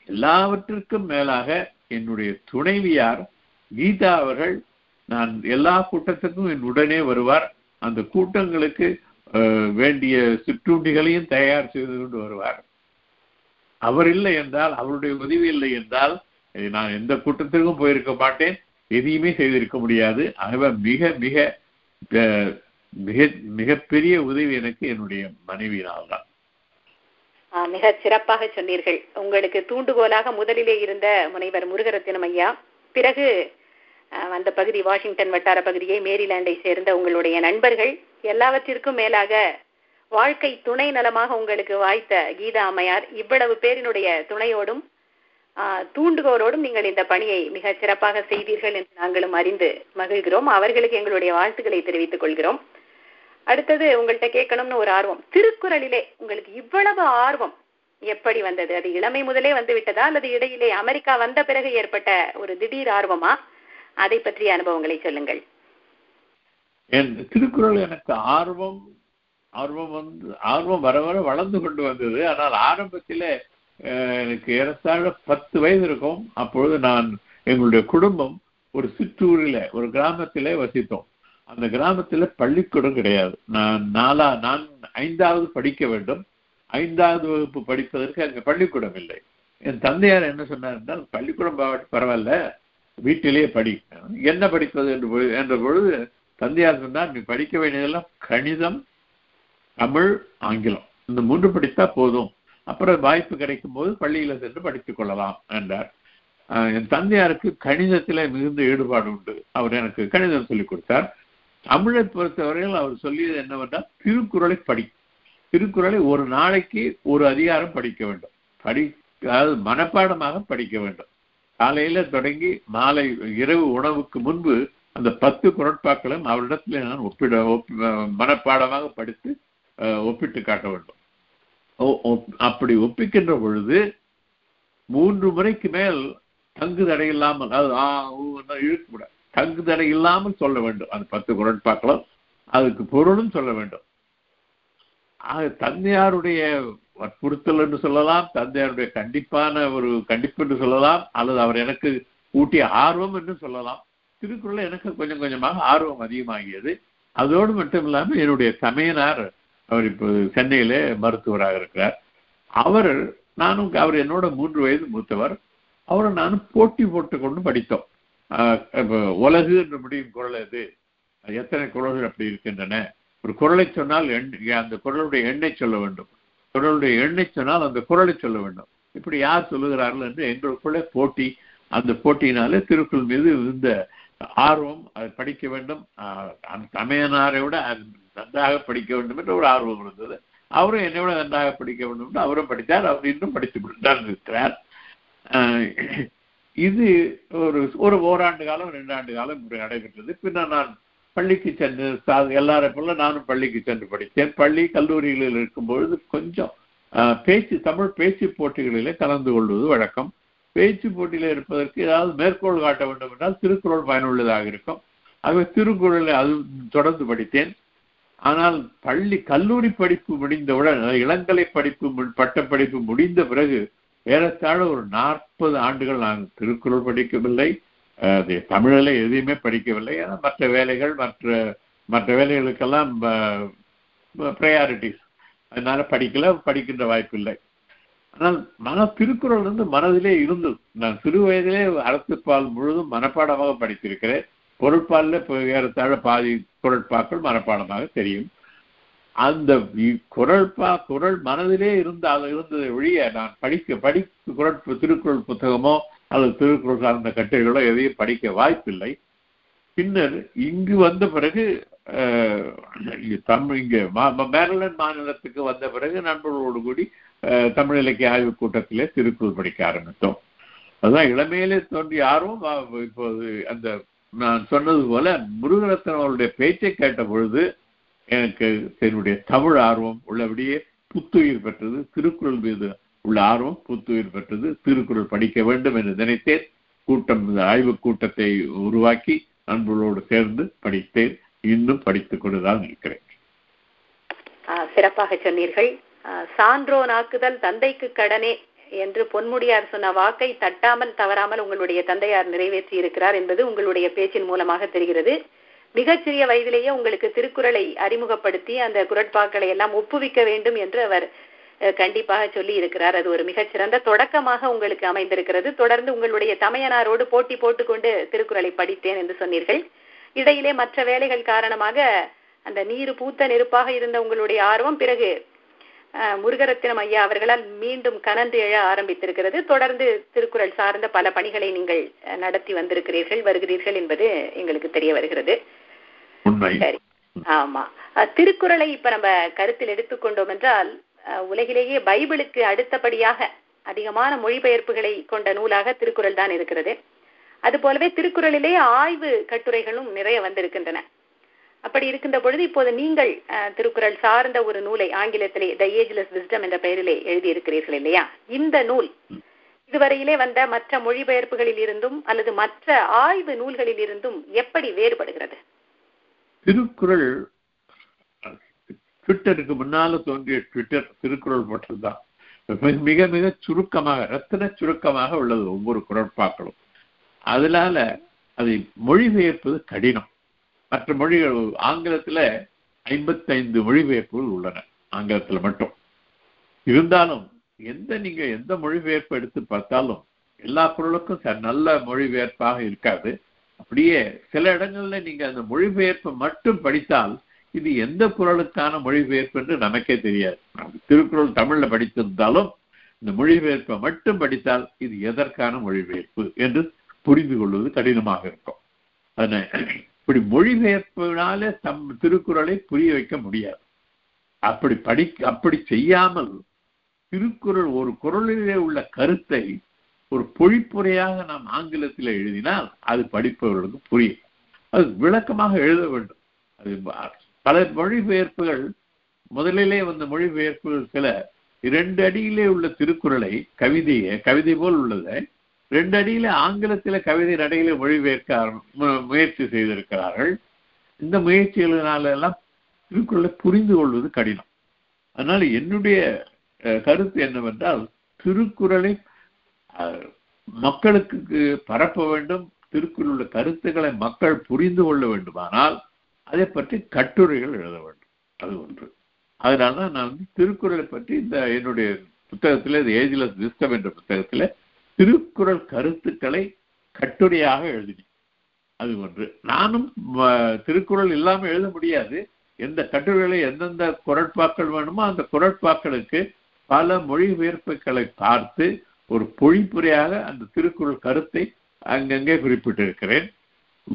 எல்லாவற்றிற்கும் மேலாக என்னுடைய துணைவியார் கீதா அவர்கள் நான் எல்லா கூட்டத்துக்கும் என் உடனே வருவார். அந்த கூட்டங்களுக்கு வேண்டிய சிற்றுண்டிகளையும் தயார் செய்து கொண்டு வருவார். அவர் இல்லை என்றால் அவருடைய உதவி இல்லை என்றால் நான் எந்த கூட்டத்திற்கும் போயிருக்க மாட்டேன். எதையுமே செய்திருக்க முடியாது. ஆகவே மிக மிக மிக மிகப்பெரிய உதவி எனக்கு என்னுடைய மனைவியினால்தான். மிக சிறப்பாக சொன்னீர்கள். உங்களுக்கு தூண்டுகோலாக முதலிலே இருந்த முனைவர் முருகரத்தினம் ஐயா பிறகு அந்த பகுதி வாஷிங்டன் வட்டார பகுதியை மேரிலாண்டை சேர்ந்த உங்களுடைய நண்பர்கள் எல்லாவற்றிற்கும் மேலாக வாழ்க்கை துணை நலமாக உங்களுக்கு வாய்த்த கீதா அம்மையார் இவ்வளவு பேரினுடைய துணையோடும் தூண்டுகோலோடும் நீங்கள் இந்த பணியை மிக சிறப்பாக செய்தீர்கள் என்று நாங்களும் அறிந்து மகிழ்கிறோம். அவர்களுக்கு எங்களுடைய வாழ்த்துக்களை தெரிவித்துக் கொள்கிறோம். அடுத்தது உங்கள்கிட்ட கேட்கணும்னு ஒரு ஆர்வம். திருக்குறளிலே உங்களுக்கு இவ்வளவு ஆர்வம் எப்படி வந்தது? அது இளமை முதலே வந்து விட்டதா அல்லது இடையிலே அமெரிக்கா வந்த பிறகு ஏற்பட்ட ஒரு திடீர் ஆர்வமா? அதை பற்றிய அனுபவங்களை சொல்லுங்கள். என் திருக்குறள் எனக்கு ஆர்வம் ஆர்வம் வந்து ஆர்வம் வர வர வளர்ந்து கொண்டு வந்தது. ஆனால் ஆரம்பத்தில் எனக்கு ஏறத்தாழ பத்து வயது இருக்கும். அப்பொழுது நான் எங்களுடைய குடும்பம் ஒரு சிற்றூரில ஒரு கிராமத்திலே வசித்தோம். அந்த கிராமத்துல பள்ளிக்கூடம் கிடையாது. நான் நாலா நான் ஐந்தாவது படிக்க வேண்டும். ஐந்தாவது வகுப்பு படிப்பதற்கு அங்கே பள்ளிக்கூடம் இல்லை. என் தந்தையார் என்ன சொன்னார் என்றால் பள்ளிக்கூடம் பரவாயில்ல. வீட்டிலேயே படி. என்ன படிப்பது என்று என்ற பொழுது தந்தையார் சொன்னார் நீ படிக்க வேண்டியதெல்லாம் கணிதம் தமிழ் ஆங்கிலம். இந்த மூன்று படித்தா போதும். அப்புறம் வாய்ப்பு கிடைக்கும் போது பள்ளியில் சென்று படித்துக் கொள்ளலாம் என்றார். என் தந்தையாருக்கு கணிதத்தில் மிகுந்த ஈடுபாடு உண்டு. அவர் எனக்கு கணிதம் சொல்லிக் கொடுத்தார். தமிழை பொறுத்தவரையில் அவர் சொல்லியது என்னவென்றால் திருக்குறளை படி. திருக்குறளை ஒரு நாளைக்கு ஒரு அதிகாரம் படிக்க வேண்டும். படி அதாவது மனப்பாடமாக படிக்க வேண்டும். காலையில தொடங்கி மாலை இரவு உணவுக்கு முன்பு அந்த பத்து குரட்பாக்களும் அவரிடத்துல நான் ஒப்பிட மனப்பாடமாக படித்து ஒப்பிட்டு காட்ட வேண்டும். அப்படி ஒப்பிக்கின்ற பொழுது மூன்று முறைக்கு மேல் தங்கு தடை இல்லாமல் அதாவது இழுக்க தங்கு தடை இல்லாமல் சொல்ல வேண்டும். அந்த பத்து குரட்பாக்களும் அதுக்கு பொருளும் சொல்ல வேண்டும். தந்தையாருடைய வற்புறுத்தல் என்று சொல்லலாம் தந்தையாருடைய கண்டிப்பான ஒரு கண்டிப்பு என்று சொல்லலாம் அல்லது அவர் எனக்கு ஊட்டிய ஆர்வம் என்று சொல்லலாம். திருக்குறள் எனக்கு கொஞ்சம் கொஞ்சமாக ஆர்வம் அதிகமாகியது. அதோடு மட்டும் இல்லாமல் என்னுடைய சமையனார் அவர் இப்போ சென்னையிலே மருத்துவராக இருக்கிறார். அவர் நானும் அவர் என்னோட மூன்று வயது மூத்தவர். அவரை நானும் போட்டி போட்டு கொண்டு படித்தோம். உலகு என்று முடியும் குரல் அது எத்தனை குரல்கள் அப்படி இருக்கின்றன? ஒரு குரலை சொன்னால் அந்த குரலுடைய எண்ணை சொல்ல வேண்டும். குரலுடைய எண்ணை சொன்னால் அந்த குரலை சொல்ல வேண்டும். இப்படி யார் சொல்லுகிறார்கள் என்று எங்களுக்குள்ளே போட்டி அந்த போட்டியினாலே திருக்குள் மீது இருந்த ஆர்வம் அதை படிக்க வேண்டும். அந்த தமையனாரை விட நன்றாக படிக்க வேண்டும் என்று ஒரு ஆர்வம் இருந்தது. அவரும் என்னை விட நன்றாக படிக்க வேண்டும் என்று அவரும் படித்தார். அவர் இன்னும் படித்து கொண்டுதான் இருக்கிறார் இது ஒரு ஒரு ஓராண்டு காலம் ரெண்டு ஆண்டு காலம் இப்படி நடைபெற்றது. பின்னர் நான் பள்ளிக்கு சென்று எல்லாரை போல நானும் பள்ளிக்கு சென்று படித்தேன். பள்ளி கல்லூரிகளில் இருக்கும்பொழுது கொஞ்சம் பேச்சு தமிழ் பேச்சு போட்டிகளிலே கலந்து கொள்வது வழக்கம். பேச்சு போட்டியில் இருப்பதற்கு ஏதாவது மேற்கோள் காட்ட வேண்டும் என்றால் திருக்குறள் பயனுள்ளதாக இருக்கும். ஆகவே திருக்குறளை அது தொடர்ந்து படித்தேன். ஆனால் பள்ளி கல்லூரி படிப்பு முடிந்தவுடன் இளங்கலை படிப்பு பட்ட படிப்பு முடிந்த பிறகு ஏறத்தாழ ஒரு நாற்பது ஆண்டுகள் நான் திருக்குறள் படிக்கவில்லை. தமிழில் எதையுமே படிக்கவில்லை. ஏன்னா மற்ற வேலைகள் மற்ற மற்ற வேலைகளுக்கெல்லாம் ப்ரையாரிட்டிஸ் அதனால படிக்கல படிக்கின்ற வாய்ப்பு இல்லை ஆனால் மன திருக்குறள் வந்து மனதிலே இருந்தது. நான் சிறு வயதிலே அரசுப்பால் முழுதும் மனப்பாடமாக படித்திருக்கிறேன். பொருட்பாலில் இப்போ ஏறத்தாழ பாதி குரட்பாக்கள் மனப்பாடமாக தெரியும். அந்த குரல்பா குரல் மனதிலே இருந்தால் இருந்ததை ஒழிய நான் படிக்க படி குரல் திருக்குறள் புத்தகமோ அல்லது திருக்குறள் சார்ந்த கட்டுரைகளோ எதையும் படிக்க வாய்ப்பில்லை. பின்னர் இங்கு வந்த பிறகு தமிழ் இங்க மேரலண்ட் மாநிலத்துக்கு வந்த பிறகு நண்பர்களோடு கூடி தமிழ் இலக்கிய ஆய்வு கூட்டத்திலே திருக்குறள் படிக்க ஆரம்பித்தோம். அதுதான் இளமையிலே தோன்றி யாரும் இப்போது அந்த நான் சொன்னது போல முருகரத்தன் அவருடைய பேச்சை கேட்ட பொழுது எனக்கு என்னுடைய தமிழ் ஆர்வம் உள்ளபடியே புத்துயிர் பெற்றது. திருக்குறள் மீது உள்ள ஆர்வம் புத்துயிர் பெற்றது திருக்குறள் படிக்க வேண்டும் என்று நினைத்தேன். கூட்டம் இந்த ஆய்வு கூட்டத்தை உருவாக்கி நண்பர்களோடு சேர்ந்து படித்தேன். இன்னும் படித்துக் கொண்டுதான் இருக்கிறேன். சிறப்பாக சொன்னீர்கள். சான்றோ நாக்குதல் தந்தைக்கு கடனே என்று பொன்முடியார் சொன்ன வாக்கை தட்டாமல் தவறாமல் உங்களுடைய தந்தையார் நிறைவேற்றி இருக்கிறார் என்பது உங்களுடைய பேச்சின் மூலமாக தெரிகிறது. மிகச்சிறிய வயதிலேயே உங்களுக்கு திருக்குறளை அறிமுகப்படுத்தி அந்த குரட்பாக்களை எல்லாம் ஒப்புவிக்க வேண்டும் என்று அவர் கண்டிப்பாக சொல்லி இருக்கிறார் அது ஒரு மிகச்சிறந்த தொடக்கமாக உங்களுக்கு அமைந்திருக்கிறது. தொடர்ந்து உங்களுடைய தமையனாரோடு போட்டி போட்டுக்கொண்டு திருக்குறளை படித்தேன் என்று சொன்னீர்கள். இடையிலே மற்ற வேலைகள் காரணமாக அந்த நீர் பூத்த நெருப்பாக இருந்த உங்களுடைய ஆர்வம் பிறகு முருகரத்தினம் ஐயா அவர்களால் மீண்டும் கனந்து எழ ஆரம்பித்திருக்கிறது. தொடர்ந்து திருக்குறள் சார்ந்த பல பணிகளை நீங்கள் நடத்தி வந்திருக்கிறீர்கள் வருகிறீர்கள் என்பது எங்களுக்கு தெரிய வருகிறது. சரி. ஆமா. திருக்குறளை இப்ப நம்ம கருத்தில் எடுத்துக்கொண்டோம் என்றால் உலகிலேயே பைபிளுக்கு அடுத்தபடியாக அதிகமான மொழிபெயர்ப்புகளை கொண்ட நூலாக திருக்குறள் தான் இருக்கிறது. அது போலவே திருக்குறளிலே ஆய்வு கட்டுரைகளும் நிறைய வந்திருக்கின்றன. அப்படி இருக்கின்ற பொழுது இப்போது நீங்கள் திருக்குறள் சார்ந்த ஒரு நூலை ஆங்கிலத்திலே த ஏஜ்லெஸ் விஸ்டம் என்ற பெயரிலே எழுதியிருக்கிறீர்கள் இல்லையா? இந்த நூல் இதுவரையிலே வந்த மற்ற மொழிபெயர்ப்புகளில் இருந்தும் அல்லது மற்ற ஆய்வு நூல்களில் இருந்தும் எப்படி வேறுபடுகிறது? திருக்குறள் ட்விட்டருக்கு முன்னால தோன்றிய ட்விட்டர் திருக்குறள் மட்டும்தான். மிக மிக சுருக்கமாக ரத்தன சுருக்கமாக உள்ளது ஒவ்வொரு குரட்பாக்களும் அதனால அதை மொழிபெயர்ப்பது கடினம். மற்ற மொழிகள் ஆங்கிலத்துல ஐம்பத்தைந்து மொழிபெயர்ப்புகள் உள்ளன ஆங்கிலத்துல மட்டும். இருந்தாலும் எந்த நீங்க எந்த மொழிபெயர்ப்பு எடுத்து பார்த்தாலும் எல்லா குரலுக்கும் நல்ல மொழிபெயர்ப்பாக இருக்காது. அப்படியே சில இடங்கள்ல நீங்க அந்த மொழிபெயர்ப்பை மட்டும் படித்தால் இது எந்த குரலுக்கான மொழிபெயர்ப்பு என்று நமக்கே தெரியாது. திருக்குறள் தமிழ்ல படித்திருந்தாலும் இந்த மொழிபெயர்ப்பை மட்டும் படித்தால் இது எதற்கான மொழிபெயர்ப்பு என்று புரிந்து கொள்வது கடினமாக இருக்கும். இப்படி மொழிபெயர்ப்பினாலே தம் திருக்குறளை புரிய வைக்க முடியாது. அப்படி படி அப்படி செய்யாமல் திருக்குறள் ஒரு குரலிலே உள்ள கருத்தை ஒரு பொழிப்புரையாக நாம் ஆங்கிலத்தில் எழுதினால் அது படிப்பவர்களுக்கு புரியும். அது விளக்கமாக எழுத வேண்டும். அது பல மொழிபெயர்ப்புகள் முதலிலே வந்த மொழிபெயர்ப்புகள் சில இரண்டு அடியிலே உள்ள திருக்குறளை கவிதையை கவிதை போல் உள்ளதை. ரெண்டு அடியில ஆங்கிலத்தில் கவிதை நடையில மொழிபெயர்க்க முயற்சி செய்திருக்கிறார்கள். இந்த முயற்சிகளினால எல்லாம் திருக்குறளை புரிந்து கொள்வது கடினம். அதனால என்னுடைய கருத்து என்னவென்றால் திருக்குறளை மக்களுக்கு பரப்ப வேண்டும். திருக்குறள் கருத்துக்களை மக்கள் புரிந்து கொள்ள வேண்டுமானால் அதை பற்றி கட்டுரைகள் எழுத வேண்டும். அது ஒன்று. அதனால நான் வந்து திருக்குறளை பற்றி இந்த என்னுடைய புத்தகத்தில் இந்த ஏஜ்லஸ் விஸ்டம் என்ற புத்தகத்தில் திருக்குறள் கருத்துக்களை கட்டுரையாக எழுதினேன். அது ஒன்று. நானும் திருக்குறள் இல்லாமல் எழுத முடியாது. எந்த கட்டுரைகளை எந்தெந்த குரட்பாக்கள் வேணுமோ அந்த குரட்பாக்களுக்கு பல மொழிபெயர்ப்புகளை பார்த்து ஒரு பொழிப்புரையாக அந்த திருக்குறள் கருத்தை அங்கங்கே குறிப்பிட்டிருக்கிறேன்.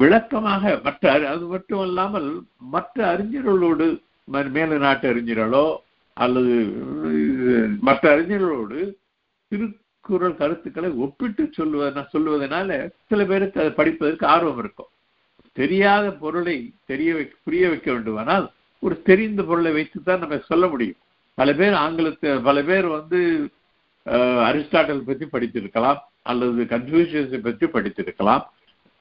விளக்கமாக மற்ற அது மட்டும் அல்லாமல் மற்ற அறிஞர்களோடு மேல நாட்டு அறிஞர்களோ அல்லது மற்ற அறிஞர்களோடு திருக்குறள் கருத்துக்களை ஒப்பிட்டு சொல்லுவத சொல்லுவதனால சில பேருக்கு அதை படிப்பதற்கு ஆர்வம் இருக்கும். தெரியாத பொருளை தெரிய வைக்க புரிய வைக்க வேண்டுமானால் ஒரு தெரிந்த பொருளை வைத்துத்தான் நம்ம சொல்ல முடியும். பல பேர் ஆங்கிலத்தை பல பேர் வந்து அரிஸ்டாட்டல் பற்றி படித்திருக்கலாம் அல்லது கன்ஃபியூஷியஸை பற்றி படித்திருக்கலாம்.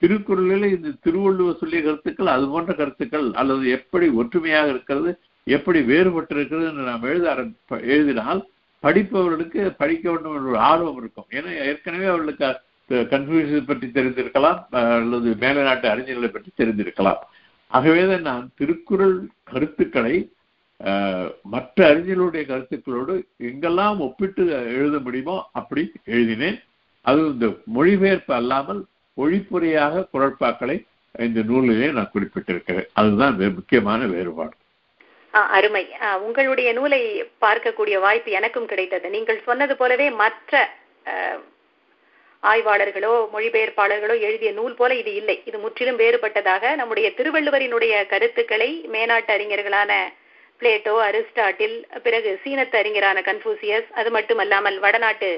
திருக்குறளில் இந்த திருவள்ளுவர் சொல்லிய கருத்துக்கள் அது போன்ற கருத்துக்கள் அல்லது எப்படி ஒற்றுமையாக இருக்கிறது எப்படி வேறுபட்டிருக்கிறது என்று நாம் எழுத ஆரம்பி எழுதினால் படிப்பவர்களுக்கு படிக்க வேண்டும் என்ற ஒரு ஆர்வம் இருக்கும். ஏன்னா ஏற்கனவே அவர்களுக்கு கன்ஃபியூஷன் பற்றி தெரிந்திருக்கலாம் அல்லது மேல நாட்டு அறிஞர்களை பற்றி தெரிந்திருக்கலாம். ஆகவேதான் நான் திருக்குறள் கருத்துக்களை மற்ற அறிஞர்களுடைய கருத்துக்களோடு எங்கெல்லாம் ஒப்பிட்டு எழுத முடியுமோ அப்படி எழுதினேன். அது இந்த மொழிபெயர்ப்பு அல்லாமல் ஒழிப்புரையாக குரட்பாக்களை இந்த நூலிலே நான் குறிப்பிட்டிருக்கிறேன். அதுதான் முக்கியமான வேறுபாடு. அருமை. உங்களுடைய நூலை பார்க்கக்கூடிய வாய்ப்பு எனக்கும் கிடைத்தது. நீங்கள் சொன்னது போலவே மற்ற ஆய்வாளர்களோ மொழிபெயர்ப்பாளர்களோ எழுதிய நூல் போல இது இல்லை. இது முற்றிலும் வேறுபட்டதாக நம்முடைய திருவள்ளுவரினுடைய கருத்துக்களை மேனாட்டு அறிஞர்களான பிளேட்டோ அரிஸ்டாட்டில் பிறகு சீனத்து அறிஞரான கன்ஃபூசியஸ் அது மட்டுமல்லாமல் வடநாட்டு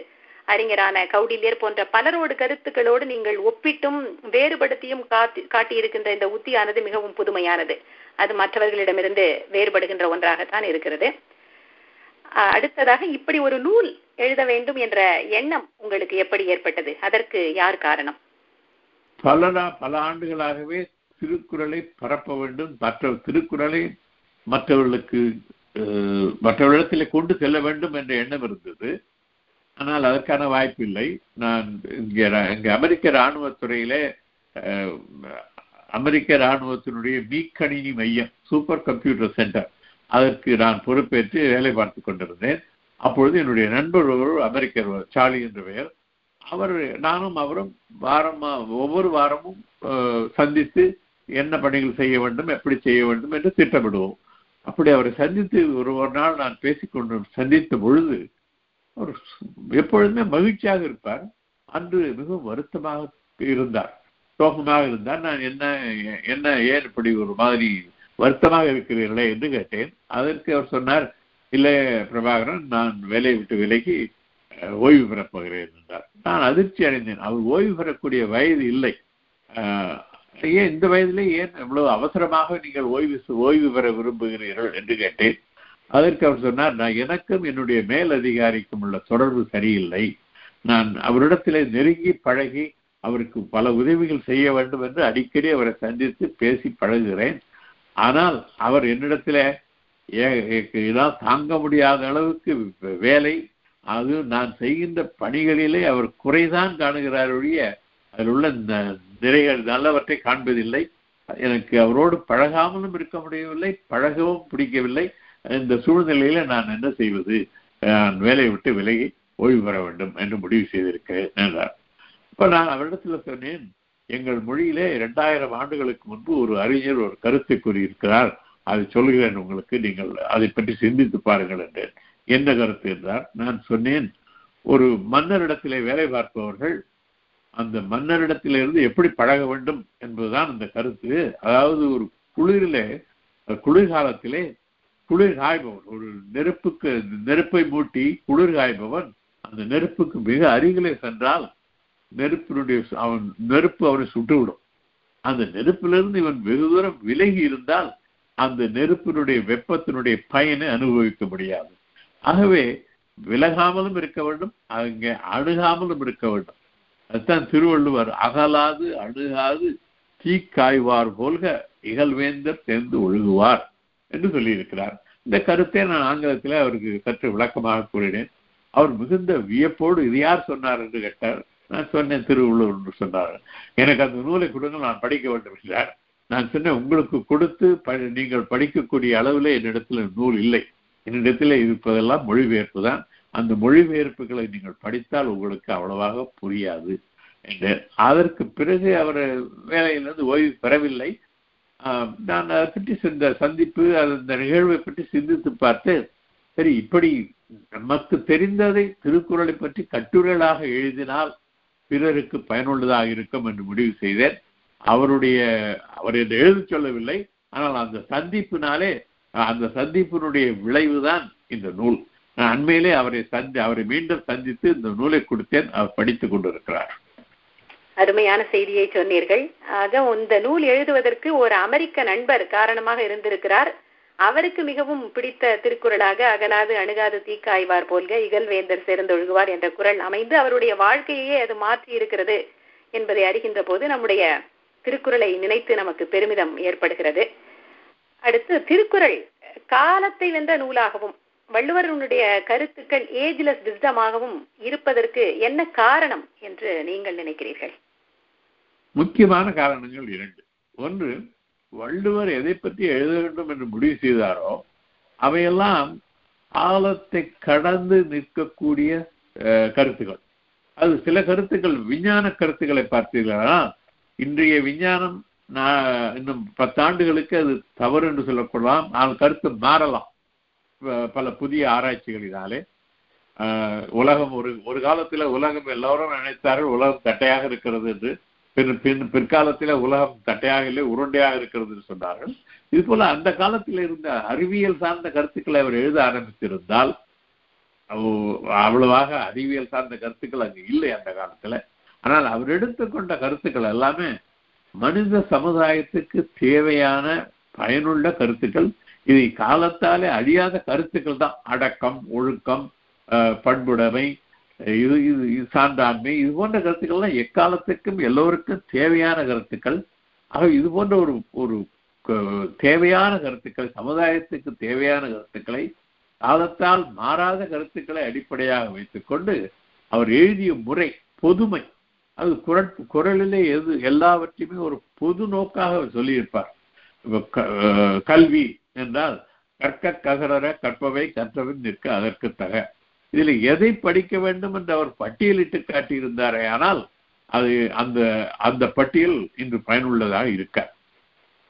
அறிஞரான கௌடில்யர் போன்ற பலரோடு கருத்துக்களோடு நீங்கள் ஒப்பிட்டும் வேறுபடுத்தியும் காட்டி காட்டியிருக்கின்ற இந்த உத்தியானது மிகவும் புதுமையானது. அது மற்றவர்களிடமிருந்து வேறுபடுகின்ற ஒன்றாகத்தான் இருக்கிறது. அடுத்ததாக இப்படி ஒரு நூல் எழுத வேண்டும் என்ற எண்ணம் உங்களுக்கு எப்படி ஏற்பட்டது? அதற்கு யார் காரணம்? பலரா பல ஆண்டுகளாகவே திருக்குறளை பரப்ப வேண்டும். மற்ற திருக்குறளை மற்றவர்களுக்கு மற்றவர்களிடத்தில் கொண்டு செல்ல வேண்டும் என்ற எண்ணம் இருந்தது. ஆனால் அதற்கான வாய்ப்பு இல்லை நான் இங்கே இங்கே அமெரிக்க இராணுவத்துறையிலே அமெரிக்க இராணுவத்தினுடைய மீக்கணினி மையம் சூப்பர் கம்ப்யூட்டர் சென்டர் அதற்கு நான் பொறுப்பேற்று வேலை பார்த்து கொண்டிருந்தேன். அப்பொழுது என்னுடைய நண்பர் ஒரு அமெரிக்கர் சார்லி என்ற பெயர் அவர் நானும் அவரும் வாரமா ஒவ்வொரு வாரமும் சந்தித்து என்ன பணிகள் செய்ய வேண்டும் எப்படி செய்ய வேண்டும் என்று திட்டமிடுவோம். அப்படி அவரை சந்தித்து ஒரு ஒரு நாள் நான் பேசிக்கொண்டு சந்தித்த பொழுது எப்பொழுதுமே மகிழ்ச்சியாக இருப்பார். அன்று மிகவும் வருத்தமாக இருந்தார். சோகமாக இருந்தார். நான் என்ன என்ன ஏன் இப்படி ஒரு மாதிரி வருத்தமாக இருக்கிறீர்களே என்று கேட்டேன். அதற்கு அவர் சொன்னார் இல்லை பிரபாகரன் நான் வேலையை விட்டு விலகி ஓய்வு பெறப் போகிறேன் என்றார். நான் அதிர்ச்சி அடைந்தேன். அவர் ஓய்வு பெறக்கூடிய வயது இல்லை. ஏன் இந்த வயதிலே ஏன் இவ்வளவு அவசரமாக நீங்கள் ஓய்வு ஓய்வு பெற விரும்புகிறீர்கள் என்று கேட்டேன். அதற்கு அவர் சொன்னார் நான் எனக்கும் என்னுடைய மேல் அதிகாரிக்கும் உள்ள தொடர்பு சரியில்லை. நான் அவரிடத்திலே நெருங்கி பழகி அவருக்கு பல உதவிகள் செய்ய வேண்டும் என்று அடிக்கடி அவரை சந்தித்து பேசி பழகுகிறேன். ஆனால் அவர் என்னிடத்துல இதான் தாங்க முடியாத அளவுக்கு வேலை அது நான் செய்கின்ற பணிகளிலே அவர் குறைதான் காணுகிறார் ஒழிய அதில் உள்ள நிறைகள் நல்லவற்றை காண்பதில்லை. எனக்கு அவரோடு பழகாமலும் இருக்க முடியவில்லை பழகவும் பிடிக்கவில்லை. இந்த சூழ்நிலையில நான் என்ன செய்வது? நான் வேலையை விட்டு விலகி ஓய்வு பெற வேண்டும் என்று முடிவு செய்திருக்கிறேன் என்றார். இப்ப நான் அவரிடத்துல சொன்னேன் எங்கள் மொழியிலே இரண்டாயிரம் ஆண்டுகளுக்கு முன்பு ஒரு அறிஞர் ஒரு கருத்தை கூறியிருக்கிறார். அதை சொல்கிறேன் உங்களுக்கு நீங்கள் அதை பற்றி சிந்தித்து பாருங்கள் என்றேன். என்ன கருத்து என்றார்? நான் சொன்னேன் ஒரு மன்னரிடத்திலே வேலை பார்ப்பவர்கள் அந்த மன்னரிடத்திலிருந்து எப்படி பழக வேண்டும் என்பதுதான் அந்த கருத்து. அதாவது ஒரு குளிரிலே குளிர்காலத்திலே குளிர் காய்பவன் ஒரு நெருப்புக்கு நெருப்பை மூட்டி குளிர் காய்பவன் அந்த நெருப்புக்கு மிக அருகிலே சென்றால் நெருப்பினுடைய அவன் நெருப்பு அவனை சுட்டுவிடும். அந்த நெருப்பிலிருந்து இவன் வெகு தூரம் விலகி இருந்தால் அந்த நெருப்பினுடைய வெப்பத்தினுடைய பயனை அனுபவிக்க முடியாது. ஆகவே விலகாமலும் இருக்க வேண்டும் அங்கே அணுகாமலும் இருக்க வேண்டும். அதுதான் திருவள்ளுவர் அகலாது அணுகாது தீக்காய்வார் போல்க இகழ்வேந்தர் சேர்ந்து ஒழுகுவார் என்று சொல்லியிருக்கிறார். இந்த கருத்தை நான் ஆங்கிலத்தில் அவருக்கு சற்று விளக்கமாக கூறினேன். அவர் மிகுந்த வியப்போடு இது யார் சொன்னார் என்று கேட்டார். நான் சொன்னேன் திருவள்ளுவர் என்று சொன்னார். எனக்கு அந்த நூலை கொடுங்க நான் படிக்க வேண்டும் என்றார் நான் சொன்னேன் உங்களுக்கு கொடுத்து நீங்கள் படிக்கக்கூடிய அளவில் என்னிடத்தில் நூல் இல்லை. என்னிடத்தில் இருப்பதெல்லாம் மொழிபெயர்ப்பு தான். அந்த மொழிபெயர்ப்புகளை நீங்கள் படித்தால் உங்களுக்கு அவ்வளவாக புரியாது என்று அதற்கு பிறகு அவர் வேலையிலிருந்து ஓய்வு பெறவில்லை. நான் அதை பற்றி இந்த சந்திப்பு அந்த நிகழ்வை பற்றி சிந்தித்து பார்த்து சரி இப்படி நமக்கு தெரிந்ததை திருக்குறளை பற்றி கட்டுரைகளாக எழுதினால் பிறருக்கு பயனுள்ளதாக இருக்கும் என்று முடிவு செய்தேன். அவருடைய அவர் என்று எழுதி சொல்லவில்லை ஆனால் அந்த சந்திப்பினாலே அந்த சந்திப்பினுடைய விளைவுதான் இந்த நூல். நான் அண்மையிலே அவரை சந்தி அவரை மீண்டும் சந்தித்து இந்த நூலை கொடுத்தேன். அவர் படித்துக் கொண்டிருக்கிறார். அருமையான செய்தியை சொன்னீர்கள். ஆக இந்த நூல் எழுதுவதற்கு ஒரு அமெரிக்க நண்பர் காரணமாக இருந்திருக்கிறார். அவருக்கு மிகவும் பிடித்த திருக்குறளாக அகலாது அணுகாது தீக்காய்வார் போல்க இகழ்வேந்தர் சேர்ந்தொழுகுவார் என்ற குரல் அமைந்து அவருடைய வாழ்க்கையே அது மாற்றி இருக்கிறது என்பதை அறிகின்ற போது நம்முடைய திருக்குறளை நினைத்து நமக்கு பெருமிதம் ஏற்படுகிறது. அடுத்து திருக்குறள் காலத்தை வென்ற நூலாகவும் வள்ளுவருடைய கருத்துக்கள் ஏஜ்லெஸ் விஸ்டமாகவும் இருப்பதற்கு என்ன காரணம் என்று நீங்கள் நினைக்கிறீர்கள்? முக்கியமான காரணங்கள் இரண்டு. ஒன்று வள்ளுவர் எதை பற்றி எழுத வேண்டும் என்று முடிவு செய்தாரோ அவையெல்லாம் காலத்தை கடந்து நிற்கக்கூடிய கருத்துக்கள் அது சில கருத்துக்கள் விஞ்ஞான கருத்துக்களை பார்த்தீர்களா? இன்றைய விஞ்ஞானம் நான் இன்னும் பத்தாண்டுகளுக்கு அது தவறு என்று சொல்லக்கூடலாம் ஆனால் கருத்து மாறலாம். பல புதிய ஆராய்ச்சிகளினாலே. உலகம் ஒரு ஒரு காலத்தில் உலகம் எல்லோரும் நினைத்தார்கள் உலகம் தட்டையாக இருக்கிறது என்று. பின் பின் பிற்காலத்தில் உலகம் தட்டையாக இல்லை உருண்டையாக இருக்கிறது என்று சொன்னார்கள். இது போல அந்த காலத்தில் இருந்த அறிவியல் சார்ந்த கருத்துக்களை அவர் எழுத ஆரம்பித்திருந்தால் அவ்வளவாக அறிவியல் சார்ந்த கருத்துக்கள் அங்கு இல்லை அந்த காலத்துல. ஆனால் அவர் எடுத்துக்கொண்ட கருத்துக்கள் எல்லாமே மனித சமுதாயத்துக்கு தேவையான பயனுள்ள கருத்துக்கள். இது காலத்தாலே அழியாத கருத்துக்கள் தான். அடக்கம் ஒழுக்கம் பண்புடைமை இது இது இது சான்றாண்மை. இது போன்ற கருத்துக்கள்லாம் எக்காலத்துக்கும் எல்லோருக்கும் தேவையான கருத்துக்கள். ஆக இது போன்ற ஒரு ஒரு தேவையான கருத்துக்கள் சமுதாயத்துக்கு தேவையான கருத்துக்களை காலத்தால் மாறாத கருத்துக்களை அடிப்படையாக வைத்துக்கொண்டு அவர் எழுதிய முறை பொதுமை. அது குரல் குரலிலே எது எல்லாவற்றையுமே ஒரு பொது நோக்காக சொல்லியிருப்பார். கல்வி என்றால் கற்க ககரற கற்பவை கற்றவன் நிற்க அதற்கு தக இதில் எதை படிக்க வேண்டும் என்று அவர் பட்டியலிட்டு காட்டியிருந்தாரே ஆனால் அது அந்த அந்த பட்டியல் இன்று பயனுள்ளதாக இருக்க.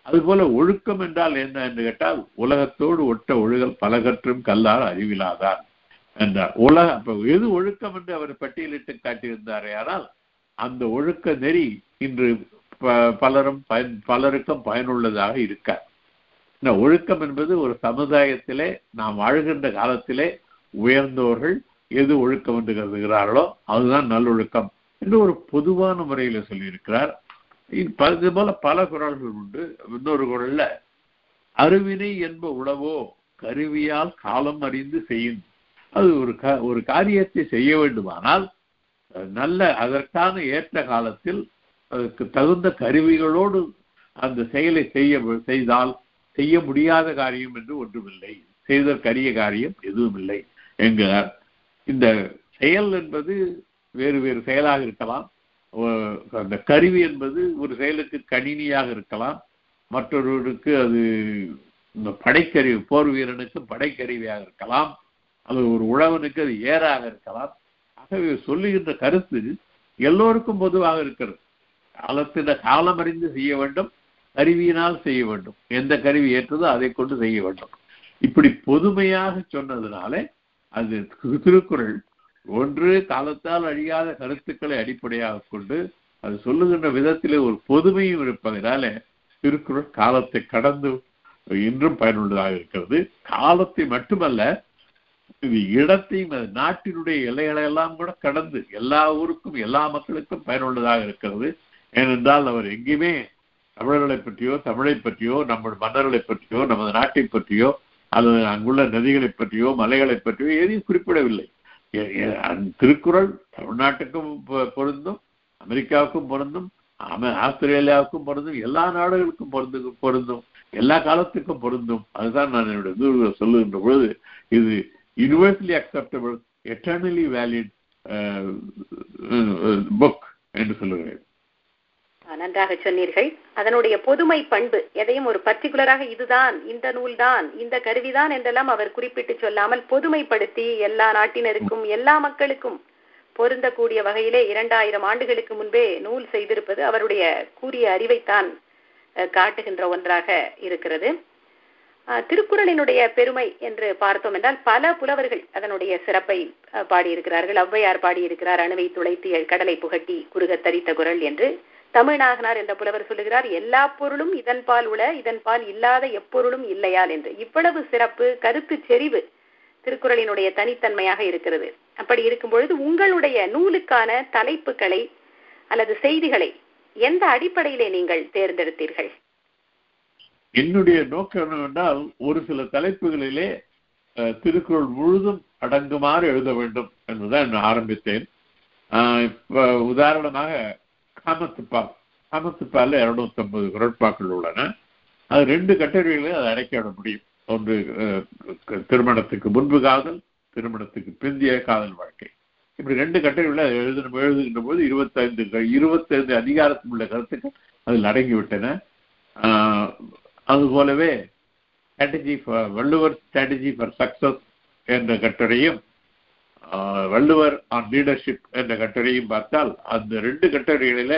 அதுபோல ஒழுக்கம் என்றால் என்ன என்று கேட்டால் உலகத்தோடு ஒட்ட ஒழுகல் பலகற்றும் கல்லால் அறிவிலாதார் என்றார். உலக அப்ப எது ஒழுக்கம் என்று அவர் பட்டியலிட்டு காட்டியிருந்தாரே ஆனால் அந்த ஒழுக்க நெறி இன்று பலரும் பயன் பலருக்கும் பயனுள்ளதாக இருக்க. இந்த ஒழுக்கம் என்பது ஒரு சமுதாயத்திலே நாம் வாழ்கின்ற காலத்திலே உயர்ந்தவர்கள் எது ஒழுக்கம் என்று கருதுகிறார்களோ அதுதான் நல்லொழுக்கம் என்று ஒரு பொதுவான முறையில சொல்லியிருக்கிறார். இது போல பல குரல்கள் உண்டு. இன்னொரு குரல்ல அருவினை என்ப உழவோ கருவியால் காலம் அறிந்து செய்யும். அது ஒரு ஒரு காரியத்தை செய்ய வேண்டுமானால் நல்ல அதற்கான ஏற்ற காலத்தில் அதுக்கு தகுந்த கருவிகளோடு அந்த செயலை செய்ய செய்தால் செய்ய முடியாத காரியம் என்று ஒன்றுமில்லை. செய்தற்கரிய காரியம் எதுவும் இல்லை என்கிறார். இந்த செயல் என்பது வேறு வேறு செயலாக இருக்கலாம். அந்த கருவி என்பது ஒரு செயலுக்கு கணினியாக இருக்கலாம். மற்றொருவருக்கு அது இந்த படைக்கருவி போர் வீரனுக்கு படைக்கருவியாக இருக்கலாம். அது ஒரு உழவனுக்கு அது ஏறாக இருக்கலாம். ஆகவே சொல்லுகின்ற கருத்து எல்லோருக்கும் பொதுவாக இருக்கிறது. காலத்தின காலம் அறிந்து செய்ய வேண்டும் கருவியினால் செய்ய வேண்டும். எந்த கருவி ஏற்றதோ அதை கொண்டு செய்ய வேண்டும். இப்படி பொதுமையாக சொன்னதுனாலே அது திருக்குறள். ஒன்று காலத்தால் அழியாத கருத்துக்களை அடிப்படையாக கொண்டு அது சொல்லுகின்ற விதத்திலே ஒரு பொதுமையும் இருப்பதனால திருக்குறள் காலத்தை கடந்து இன்றும் பயனுள்ளதாக இருக்கிறது. காலத்தை மட்டுமல்ல இது இடத்தையும் நாட்டினுடைய எல்லைகளை எல்லாம் கூட கடந்து எல்லா ஊருக்கும் எல்லா மக்களுக்கும் பயனுள்ளதாக இருக்கிறது. ஏனென்றால் அவர் எங்கேயுமே தமிழர்களை பற்றியோ தமிழை பற்றியோ நம்ம மன்னர்களை பற்றியோ நமது நாட்டை பற்றியோ அல்லது அங்குள்ள நதிகளை பற்றியோ மலைகளை பற்றியோ எதையும் குறிப்பிடவில்லை. திருக்குறள் தமிழ்நாட்டுக்கும் பொருந்தும் அமெரிக்காவுக்கும் பொருந்தும் ஆஸ்திரேலியாவுக்கும் பொருந்தும் எல்லா நாடுகளுக்கும் பொருந்து பொருந்தும் எல்லா காலத்துக்கும் பொருந்தும். அதுதான் நான் என்னுடைய தூர்கள் சொல்லுகின்ற பொழுது இது universally acceptable eternally valid book என்று சொல்லுகிறேன். நன்றாக சொன்னீர்கள். அதனுடைய பொதுமை பண்பு எதையும் ஒரு பர்டிகுலராக இதுதான் இந்த நூல்தான் இந்த கருவிதான் என்றெல்லாம் அவர் குறிப்பிட்டு சொல்லாமல் பொதுமைப்படுத்தி எல்லா நாட்டினருக்கும் எல்லா மக்களுக்கும் பொருந்தக்கூடிய வகையிலே இரண்டாயிரம் ஆண்டுகளுக்கு முன்பே நூல் செய்திருப்பது அவருடைய கூறிய அறிவைத்தான் காட்டுகின்ற ஒன்றாக இருக்கிறது. திருக்குறளினுடைய பெருமை என்று பார்த்தோம் என்றால் பல புலவர்கள் அதனுடைய சிறப்பை பாடியிருக்கிறார்கள். ஔவையார் பாடியிருக்கிறார் அணுவை துளைத்து கடலை புகட்டி குறுக தரித்த குரல் என்று. தமிழ்நாகனார் என்ற புலவர் சொல்லுகிறார் எல்லா பொருளும் இதன் பால் உள இதன் பால் இல்லாத எப்பொருளும் இல்லையால் என்று. இவ்வளவு சிறப்பு கருத்து செறிவு திருக்குறளினுடைய தனித்தன்மையாக இருக்கிறது. அப்படி இருக்கும் பொழுது உங்களுடைய நூலுக்கான தலைப்புகளை அல்லது செய்திகளை எந்த அடிப்படையிலே நீங்கள் தேர்ந்தெடுத்தீர்கள்? என்னுடைய நோக்கம் என்னவென்றால் ஒரு சில தலைப்புகளிலே திருக்குறள் முழுதும் அடங்குமாறு எழுத வேண்டும் என்றுதான் நான் ஆரம்பித்தேன். உதாரணமாக காமத்துப்பால் சமத்துப்பால பாலில் இரநூத்தம்பது குரட்பாக்கள் உள்ளன. அது ரெண்டு கட்டுரைகளையும் அதை அடைக்கிட முடியும். ஒன்று திருமணத்துக்கு முன்பு காதல் திருமணத்துக்கு பிந்திய காதல் வாழ்க்கை. இப்படி ரெண்டு கட்டுரைகளை எழுதணும் எழுதுகின்ற போது இருபத்தைந்து இருபத்தைந்து அதிகாரத்தில் உள்ள கருத்துக்கள் அதில் அடங்கிவிட்டன. அது போலவே strategy for Valluvar strategy for success என்ற கட்டுரையும் வள்ளுவர் ஆன் லீடர்ஷிப் என்ற கட்டுரையும் பார்த்தால் அந்த ரெண்டு கட்டுரைகளில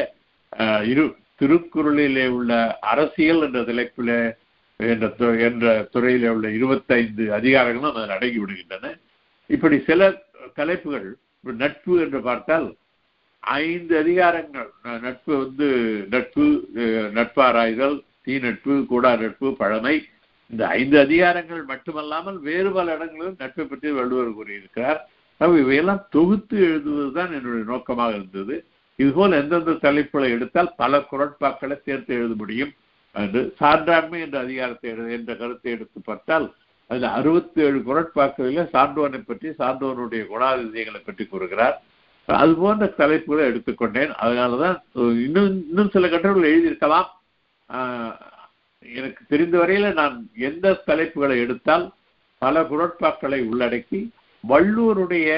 இரு திருக்குறளிலே உள்ள அரசியல் என்ற தலைப்பில என்ற என்ற துறையில உள்ள இருபத்தைந்து அதிகாரங்களும் அதில் அடங்கி விடுகின்றன. இப்படி சில தலைப்புகள் நட்பு என்று பார்த்தால் ஐந்து அதிகாரங்கள். நட்பு வந்து நட்பு நட்பாராய்தல் தீ நட்பு கூடா நட்பு பழமை. இந்த ஐந்து அதிகாரங்கள் மட்டுமல்லாமல் வேறு பல இடங்களிலும் நட்பை பற்றி வள்ளுவர் கூறியிருக்கிறார். இவையெல்லாம் தொகுத்து எழுதுவதுதான் என்னுடைய நோக்கமாக இருந்தது. இதுபோல் எந்தெந்த தலைப்புகளை எடுத்தால் பல குரட்பாக்களை சேர்த்து எழுத முடியும் என்று சான்றாண்மை என்ற அதிகாரத்தை என்ற கருத்தை எடுத்து பார்த்தால் அதில் அறுபத்தி ஏழு குரட்பாக்களில் சான்றோனை பற்றி சான்றோனுடைய குணாதிசயங்களை பற்றி கூறுகிறார். அது போன்ற தலைப்புகளை எடுத்துக்கொண்டேன். அதனால தான் இன்னும் இன்னும் சில கட்டுரைகள் எழுதியிருக்கலாம். எனக்கு தெரிந்த வரையில் நான் எந்த தலைப்புகளை எடுத்தால் பல குரட்பாக்களை உள்ளடக்கி வள்ளுவருடைய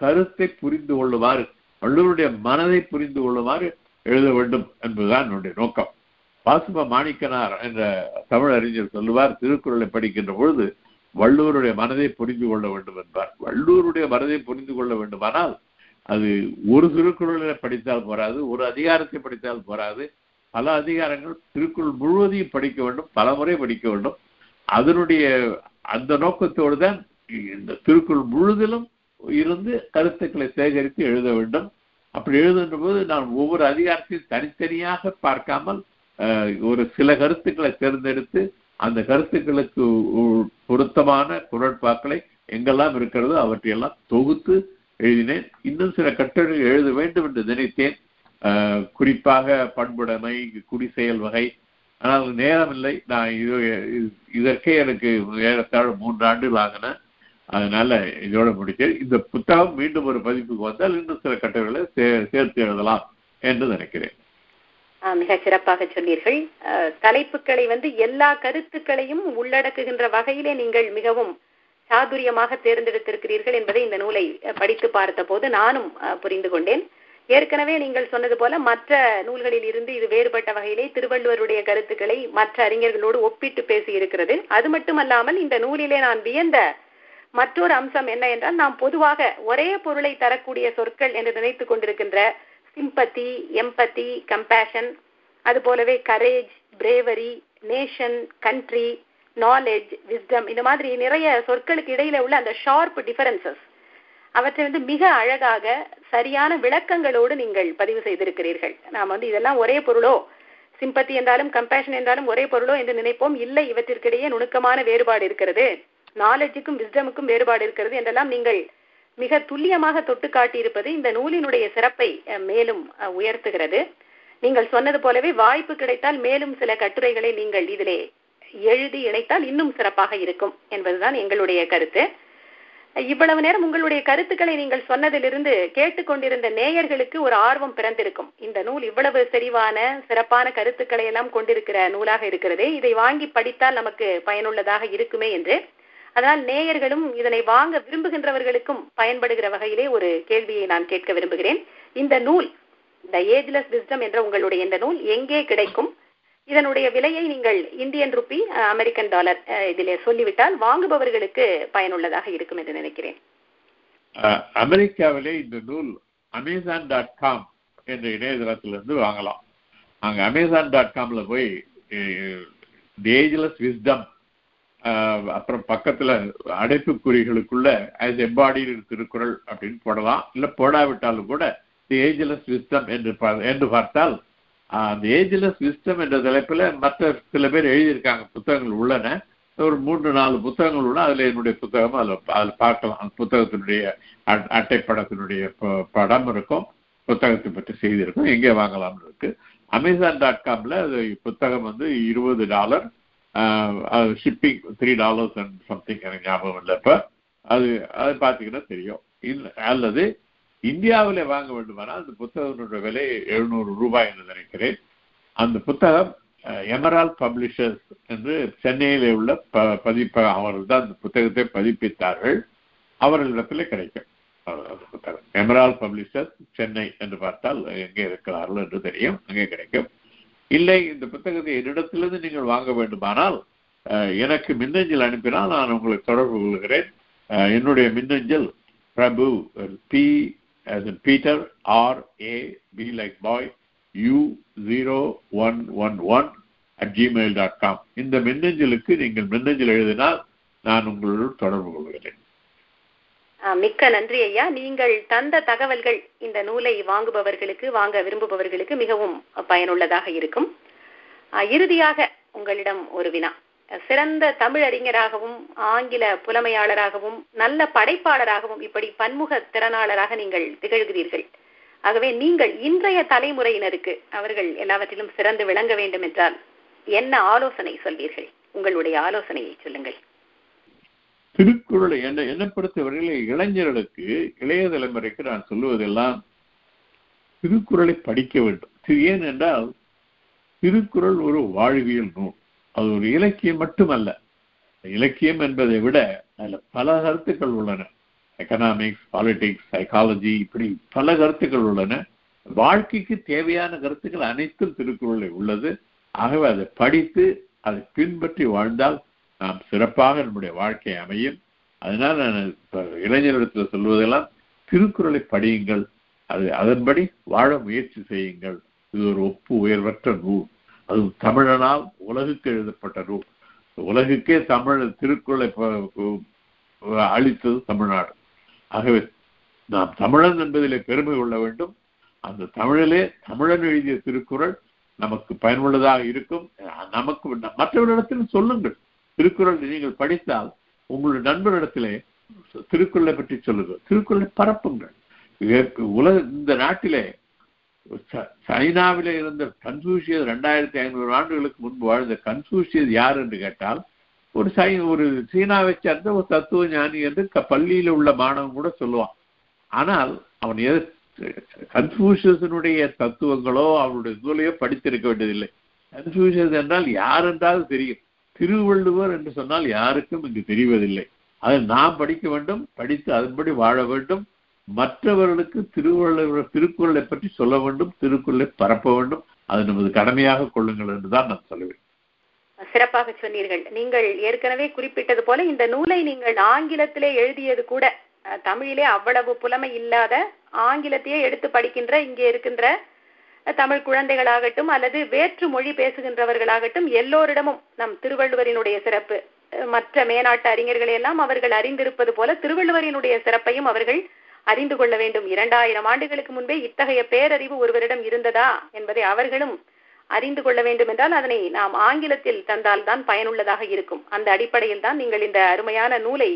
கருத்தை புரிந்து கொள்ளுமாறு வள்ளுவருடைய மனதை புரிந்து கொள்ளுமாறு எழுத வேண்டும் என்பதுதான் என்னுடைய நோக்கம். வாசுப மாணிக்கனார் என்ற தமிழ் அறிஞர் சொல்லுவார் திருக்குறளை படிக்கின்ற பொழுது வள்ளுவருடைய மனதை புரிந்து கொள்ள வேண்டும் என்பார். வள்ளுவருடைய மனதை புரிந்து கொள்ள வேண்டுமானால் அது ஒரு திருக்குறளை படித்தால் போராது ஒரு அதிகாரத்தை படித்தால் போராது. பல அதிகாரங்கள் திருக்குறள் முழுவதையும் படிக்க வேண்டும் பல முறை படிக்க வேண்டும். அதனுடைய அந்த நோக்கத்தோடு தான் இந்த திருக்குறள் முழுதிலும் இருந்து கருத்துக்களை சேகரித்து எழுத வேண்டும். அப்படி எழுதுகின்ற போது நான் ஒவ்வொரு அதிகாரத்தையும் தனித்தனியாக பார்க்காமல் ஒரு சில கருத்துக்களை தேர்ந்தெடுத்து அந்த கருத்துக்களுக்கு பொருத்தமான குரட்பாக்களை எங்கெல்லாம் இருக்கிறதோ அவற்றையெல்லாம் தொகுத்து எழுதினேன். இன்னும் சில கட்டுரைகள் எழுத வேண்டும் என்று நினைத்தேன். குறிப்பாக பண்புடைமை குடிசெயல் வகை. ஆனால் நேரம் இல்லை நான் இது இதற்கே எனக்கு ஏறத்தாழ மூன்று ஆண்டுகள் ஆகின. அதனால இதோட முடிச்சேன் இந்த புத்தகம் மீண்டும் ஒரு பதிப்புக்கு வந்தால் இன்னும் சில கட்டுரைகளை சேர்த்து எழுதலாம் என்று நினைக்கிறேன். மிக சிறப்பாக சொன்னீர்கள். தலைப்புகளை வந்து எல்லா கருத்துக்களையும் உள்ளடக்குகின்ற வகையிலே நீங்கள் மிகவும் சாதுரியமாக தேர்ந்தெடுத்திருக்கிறீர்கள் என்பதை இந்த நூலை படித்து பார்த்த போது நானும் புரிந்து கொண்டேன். ஏற்கனவே நீங்கள் சொன்னது போல மற்ற நூல்களில் இருந்து இது வேறுபட்ட வகையிலே திருவள்ளுவருடைய கருத்துக்களை மற்ற அறிஞர்களோடு ஒப்பிட்டு பேசி இருக்கிறது அது மட்டுமல்லாமல் இந்த நூலிலே நான் வியந்த மற்றொரு அம்சம் என்ன என்றால் நாம் பொதுவாக ஒரே பொருளை தரக்கூடிய சொற்கள் என்று நினைத்து கொண்டிருக்கின்ற சிம்பத்தி எம்பத்தி கம்பேஷன் அது போலவே courage bravery nation country knowledge wisdom இந்த மாதிரி நிறைய சொற்களுக்கு இடையில உள்ள அந்த ஷார்ப் டிஃபரன்சஸ் அவற்றை வந்து மிக அழகாக சரியான விளக்கங்களோடு நீங்கள் பதிவு செய்திருக்கிறீர்கள். நாம் வந்து இதெல்லாம் ஒரே பொருளோ? சிம்பத்தி என்றாலும் கம்பேஷன் என்றாலும் ஒரே பொருளோ என்று நினைப்போம்? இல்லை இவற்றிற்கிடையே நுணுக்கமான வேறுபாடு இருக்கிறது. நாலேஜுக்கும் விஸ்டமுக்கும் வேறுபாடு இருக்கிறது என்றெல்லாம் நீங்கள் மிக துல்லியமாக தொட்டு காட்டியிருப்பது இந்த நூலினுடைய சிறப்பை மேலும் உயர்த்துகிறது. நீங்கள் சொன்னது போலவே வாய்ப்பு கிடைத்தால் மேலும் சில கட்டுரைகளை நீங்கள் இதிலே எழுதி இணைத்தால் இன்னும் சிறப்பாக இருக்கும் என்பதுதான் எங்களுடைய கருத்து. இவ்வளவு நேரம் உங்களுடைய கருத்துக்களை நீங்கள் சொன்னதிலிருந்து கேட்டுக்கொண்டிருந்த நேயர்களுக்கு ஒரு ஆர்வம் பிறந்திருக்கும். இந்த நூல் இவ்வளவு செறிவான சிறப்பான கருத்துக்களை எல்லாம் கொண்டிருக்கிற நூலாக இருக்கிறது. இதை வாங்கி படித்தால் நமக்கு பயனுள்ளதாக இருக்குமே என்று அதனால் நேயர்களும் இதனை வாங்க விரும்புகின்றவர்களுக்கும் பயன்படுகிற வகையிலே ஒரு கேள்வியை நான் கேட்க விரும்புகிறேன். இந்த நூல் த ஏஜ்லெஸ் விஸ்டம் என்ற உங்களுடைய இந்த நூல் எங்கே கிடைக்கும்? இதனுடைய விலையை நீங்கள் இந்தியன் ருப்பி அமெரிக்கன் டாலர் இதிலே சொல்லிவிட்டால் வாங்குபவர்களுக்கு பயனுள்ளதாக இருக்கும் என்று நினைக்கிறேன். அமெரிக்காவிலே இந்த நூல் அமேசான் டாட் காம் என்ற இணையதளத்திலிருந்து வாங்கலாம். அங்க அமேசான் டாட் காம்ல போய் ஏஜ்லெஸ் விஸ்டம் அப்புறம் பக்கத்துல அடைப்புக்குறிகளுக்குள்ள ஆஸ் எம்பாடியில் திருக்குறள் அப்படின்னு போடலாம். இல்ல போடாவிட்டாலும் கூட தி ஏஜ்லெஸ் விஸ்டம் என்று என்று பார்த்தால் அந்த ஏஜ்லெஸ் விஸ்டம் என்ற தலைப்புல மற்ற சில பேர் எழுதியிருக்காங்க புத்தகங்கள் உள்ளன. ஒரு மூன்று நாலு புத்தகங்கள் உள்ள அதுல என்னுடைய புத்தகம் அதுல அதில் பார்க்கலாம். அந்த புத்தகத்தினுடைய அட்டைப்படத்தினுடைய படம் இருக்கும். புத்தகத்தை பற்றி செய்தி இருக்கும். எங்கே வாங்கலாம்னு இருக்கு. அமேசான் டாட் காம்ல அது புத்தகம் வந்து இருபது dollar. Shipping three dollars and something எனக்கு ஞாபகம் இல்லை இப்போ அது அது பார்த்தீங்கன்னா தெரியும். இல்லை அல்லது இந்தியாவில் வாங்க வேண்டுமானால் அந்த புத்தகத்தினுடைய விலை எழுநூறு ரூபாய் என்று நினைக்கிறேன். அந்த புத்தகம் எமரால் பப்ளிஷர்ஸ் என்று சென்னையிலே உள்ள ப பதிப்ப அவர்கள் தான் அந்த புத்தகத்தை பதிப்பித்தார்கள். அவர்களிடத்தில் கிடைக்கும். புத்தகம். எமரால் பப்ளிஷர்ஸ் சென்னை என்று பார்த்தால் எங்கே இருக்கிறார்கள் என்று தெரியும். அங்கே கிடைக்கும். இல்லை இந்த புத்தகத்தை என்னிடத்திலிருந்து நீங்கள் வாங்க வேண்டுமானால் எனக்கு மின்னஞ்சல் அனுப்பினால் நான் உங்களை தொடர்பு கொள்கிறேன். என்னுடைய மின்னஞ்சல் Prabhu P Peter R A B like boy U zero one one one at Gmail dot com இந்த மின்னஞ்சலுக்கு நீங்கள் மின்னஞ்சல் எழுதினால் நான் உங்களோடு தொடர்பு கொள்கிறேன். மிக்க நன்றி ஐயா. நீங்கள் தந்த தகவல்கள் இந்த நூலை வாங்குபவர்களுக்கு வாங்க விரும்புபவர்களுக்கு மிகவும் பயனுள்ளதாக இருக்கும். இறுதியாக உங்களிடம் ஒரு வினா. சிறந்த தமிழறிஞராகவும் ஆங்கில புலமையாளராகவும் நல்ல படைப்பாளராகவும் இப்படி பன்முக திறனாளராக நீங்கள் திகழ்கிறீர்கள். ஆகவே நீங்கள் இன்றைய தலைமுறையினருக்கு அவர்கள் எல்லாவற்றிலும் சிறந்து விளங்க வேண்டும் என்றால் என்ன ஆலோசனை சொல்வீர்கள்? உங்களுடைய ஆலோசனையை சொல்லுங்கள். திருக்குறளை என்ன என்னை பொறுத்தவரையில் இளைஞர்களுக்கு இளைய தலைமுறைக்கு நான் சொல்லுவதெல்லாம் திருக்குறளை படிக்க வேண்டும். ஏன் என்றால் திருக்குறள் ஒரு வாழ்வியல் நூல். அது ஒரு இலக்கியம் மட்டுமல்ல. இலக்கியம் என்பதை விட அதில் பல கருத்துக்கள் உள்ளன. எக்கனாமிக்ஸ் பாலிடிக்ஸ் சைக்காலஜி இப்படி பல கருத்துக்கள் உள்ளன. வாழ்க்கைக்கு தேவையான கருத்துக்கள் அனைத்தும் திருக்குறளில் உள்ளது. ஆகவே அதை படித்து அதை பின்பற்றி வாழ்ந்தால் நாம் சிறப்பாக நம்முடைய வாழ்க்கை அமையும். அதனால் நான் இளைஞரிடத்தில் சொல்வதெல்லாம் திருக்குறளை படியுங்கள். அது அதன்படி வாழ முயற்சி செய்யுங்கள். இது ஒரு ஒப்பு உயர்வற்ற நூல். அது தமிழனால் உலகுக்கு எழுதப்பட்ட நூல். உலகுக்கே தமிழ் திருக்குறளை அளித்தது தமிழ்நாடு. ஆகவே நாம் தமிழன் என்பதிலே பெருமை கொள்ள வேண்டும். அந்த தமிழிலே தமிழன் எழுதிய திருக்குறள் நமக்கு பயனுள்ளதாக இருக்கும். நமக்கு மற்றவரிடத்தில் சொல்லுங்கள். திருக்குறள் நீங்கள் படித்தால் உங்களுடைய நண்பரிடத்திலே திருக்குறளை பற்றி சொல்லுங்கள். திருக்குறளை பரப்புங்கள். உலக இந்த நாட்டிலே சைனாவிலே இருந்த கன்ஃபூஷியஸ் ரெண்டாயிரத்தி ஐநூறு ஆண்டுகளுக்கு முன்பு வாழ்ந்த கன்ஃபூஷியஸ் யார் என்று கேட்டால் ஒரு சை ஒரு சீனாவை சேர்ந்த ஒரு தத்துவ ஞானி என்று பள்ளியில் உள்ள மாணவன் கூட சொல்லுவான். ஆனால் அவன் எது கன்ஃபியூஷியஸனுடைய தத்துவங்களோ அவனுடைய நூலையோ படித்திருக்க வேண்டியதில்லை. கன்ஃபியூஷியஸ் என்றால் யார் என்றால் தெரியும். திருவள்ளுவர் என்று சொன்னால் யாருக்கும் இங்கு தெரிவதில்லை. அதை நாம் படிக்க வேண்டும் படித்து அதன்படி வாழ வேண்டும். மற்றவர்களுக்கு திருவள்ளுவர் திருக்குறளை பற்றி சொல்ல வேண்டும் திருக்குறளை பரப்ப வேண்டும். அது நமது கடமையாக கொள்ளுங்கள் என்றுதான் நான் சொல்லுவேன் சிறப்பாக சொன்னீர்கள். நீங்கள் ஏற்கனவே குறிப்பிட்டது போல இந்த நூலை நீங்கள் ஆங்கிலத்திலே எழுதியது கூட தமிழிலே அவ்வளவு புலமை இல்லாத ஆங்கிலத்தையே எடுத்து படிக்கின்ற இங்கே இருக்கின்ற தமிழ் குழந்தைகளாகட்டும் அல்லது வேற்று மொழி பேசுகின்றவர்களாகட்டும் எல்லோரிடமும் நம் திருவள்ளுவரினுடைய சிறப்பு. மற்ற மேநாட்டு அறிஞர்களை எல்லாம் அவர்கள் அறிந்திருப்பது போல திருவள்ளுவரினுடைய சிறப்பையும் அவர்கள் அறிந்து கொள்ள வேண்டும். இரண்டாயிரம் ஆண்டுகளுக்கு முன்பே இத்தகைய பேரறிவு ஒருவரிடம் இருந்ததா என்பதை அவர்களும் அறிந்து கொள்ள வேண்டும் என்றால் அதனை நாம் ஆங்கிலத்தில் தந்தால் தான் பயனுள்ளதாக இருக்கும். அந்த அடிப்படையில் தான் நீங்கள் இந்த அருமையான நூலை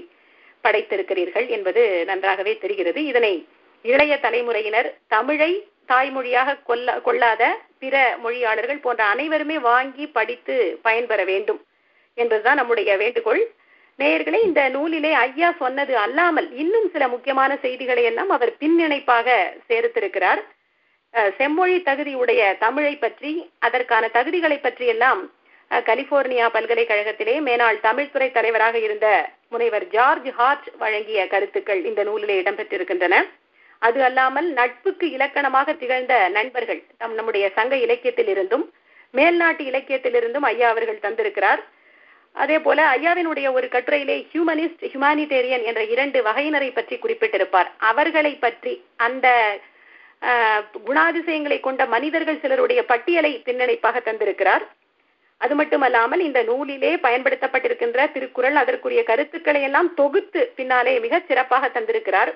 படைத்திருக்கிறீர்கள் என்பது நன்றாகவே தெரிகிறது. இதனை இளைய தலைமுறையினர் தமிழை தாய்மொழியாக கொல்ல கொள்ளாத பிற மொழியாளர்கள் போன்ற அனைவருமே வாங்கி படித்து பயன்பெற வேண்டும் என்பதுதான் நம்முடைய வேண்டுகோள். நேயர்களே இந்த நூலிலே ஐயா சொன்னது அல்லாமல் இன்னும் சில முக்கியமான செய்திகளை எல்லாம் அவர் பின்னிணைப்பாக சேர்த்திருக்கிறார். செம்மொழி தகுதியுடைய தமிழை பற்றி அதற்கான தகுதிகளை பற்றி எல்லாம் கலிபோர்னியா பல்கலைக்கழகத்திலே மேனாள் தமிழ்துறை தலைவராக இருந்த முனைவர் ஜார்ஜ் ஹார்ட் வழங்கிய கருத்துக்கள் இந்த நூலிலே இடம்பெற்றிருக்கின்றன. அது அல்லாமல் நட்புக்கு இலக்கணமாக திகழ்ந்த நண்பர்கள் நம் நம்முடைய சங்க இலக்கியத்தில் இருந்தும் மேல்நாட்டு இலக்கியத்திலிருந்தும் ஐயா அவர்கள் தந்திருக்கிறார். அதே போல ஐயாவினுடைய ஒரு கட்டுரையிலே ஹியூமனிஸ்ட் ஹியூமானிடேரியன் என்ற இரண்டு வகையினரை பற்றி குறிப்பிட்டிருப்பார். அவர்களை பற்றி அந்த குணாதிசயங்களை கொண்ட மனிதர்கள் சிலருடைய பட்டியலை பின்னணிப்பாக தந்திருக்கிறார். அது மட்டுமல்லாமல் இந்த நூலிலே பயன்படுத்தப்பட்டிருக்கின்ற திருக்குறள் அதற்குரிய கருத்துக்களை எல்லாம் தொகுத்து பின்னாலே மிக சிறப்பாக தந்திருக்கிறார்.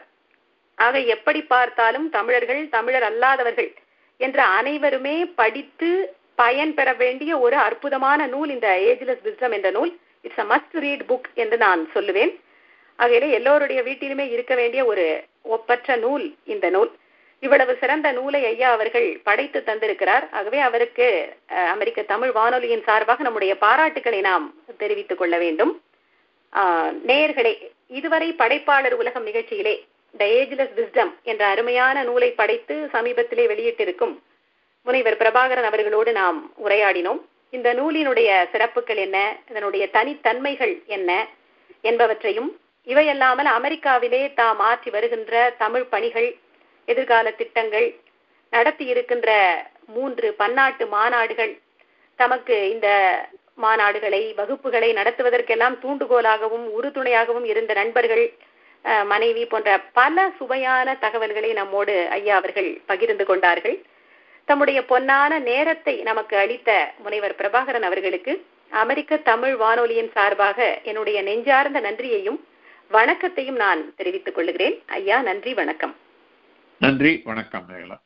ஆக எப்படி பார்த்தாலும் தமிழர்கள் தமிழர் அல்லாதவர்கள் என்ற அனைவருமே படித்து பயன் பெற வேண்டிய ஒரு அற்புதமான நூல் இந்த ஏஜ்லெஸ் விஸ்டம் என்ற நூல். It's a must read book என்று நான் சொல்லுவேன். ஆகையிலே எல்லோருடைய வீட்டிலுமே இருக்க வேண்டிய ஒரு ஒப்பற்ற நூல் இந்த நூல். இவ்வளவு சிறந்த நூலை ஐயா அவர்கள் படைத்து தந்திருக்கிறார். ஆகவே அவருக்கு அமெரிக்க தமிழ் வானொலியின் சார்பாக நம்முடைய பாராட்டுக்களை நாம் தெரிவித்துக் கொள்ள வேண்டும். நேயர்களே இதுவரை படைப்பாளர் உலகம் நிகழ்ச்சியிலே த ஏஜ்லெஸ் விஸ்டம் என்ற அருமையான நூலை படைத்து சமீபத்திலே வெளியிட்டிருக்கும் முனைவர் பிரபாகரன் அவர்களோடு நாம் உரையாடினோம். இந்த நூலினுடைய சிறப்புகள் என்ன? இதனுடைய தனித்தன்மைகள் என்ன? என்பவற்றையும் இவையல்லாமல் அமெரிக்காவிலே தாம் ஆற்றி வருகின்ற தமிழ் பணிகள் எதிர்கால திட்டங்கள் நடத்தி இருக்கின்ற மூன்று பன்னாட்டு மாநாடுகள் தமக்கு இந்த மாநாடுகளை வகுப்புகளை நடத்துவதற்கெல்லாம் தூண்டுகோலாகவும் உறுதுணையாகவும் இருந்த நண்பர்கள் மனைவி போன்ற பல சுவையான தகவல்களை நம்மோடு ஐயா அவர்கள் பகிர்ந்து கொண்டார்கள். தம்முடைய பொன்னான நேரத்தை நமக்கு அளித்த முனைவர் பிரபாகரன் அவர்களுக்கு அமெரிக்க தமிழ் வானொலியின் சார்பாக என்னுடைய நெஞ்சார்ந்த நன்றியையும் வணக்கத்தையும் நான் தெரிவித்துக் கொள்கிறேன். ஐயா நன்றி வணக்கம். நன்றி வணக்கம் மேகலா.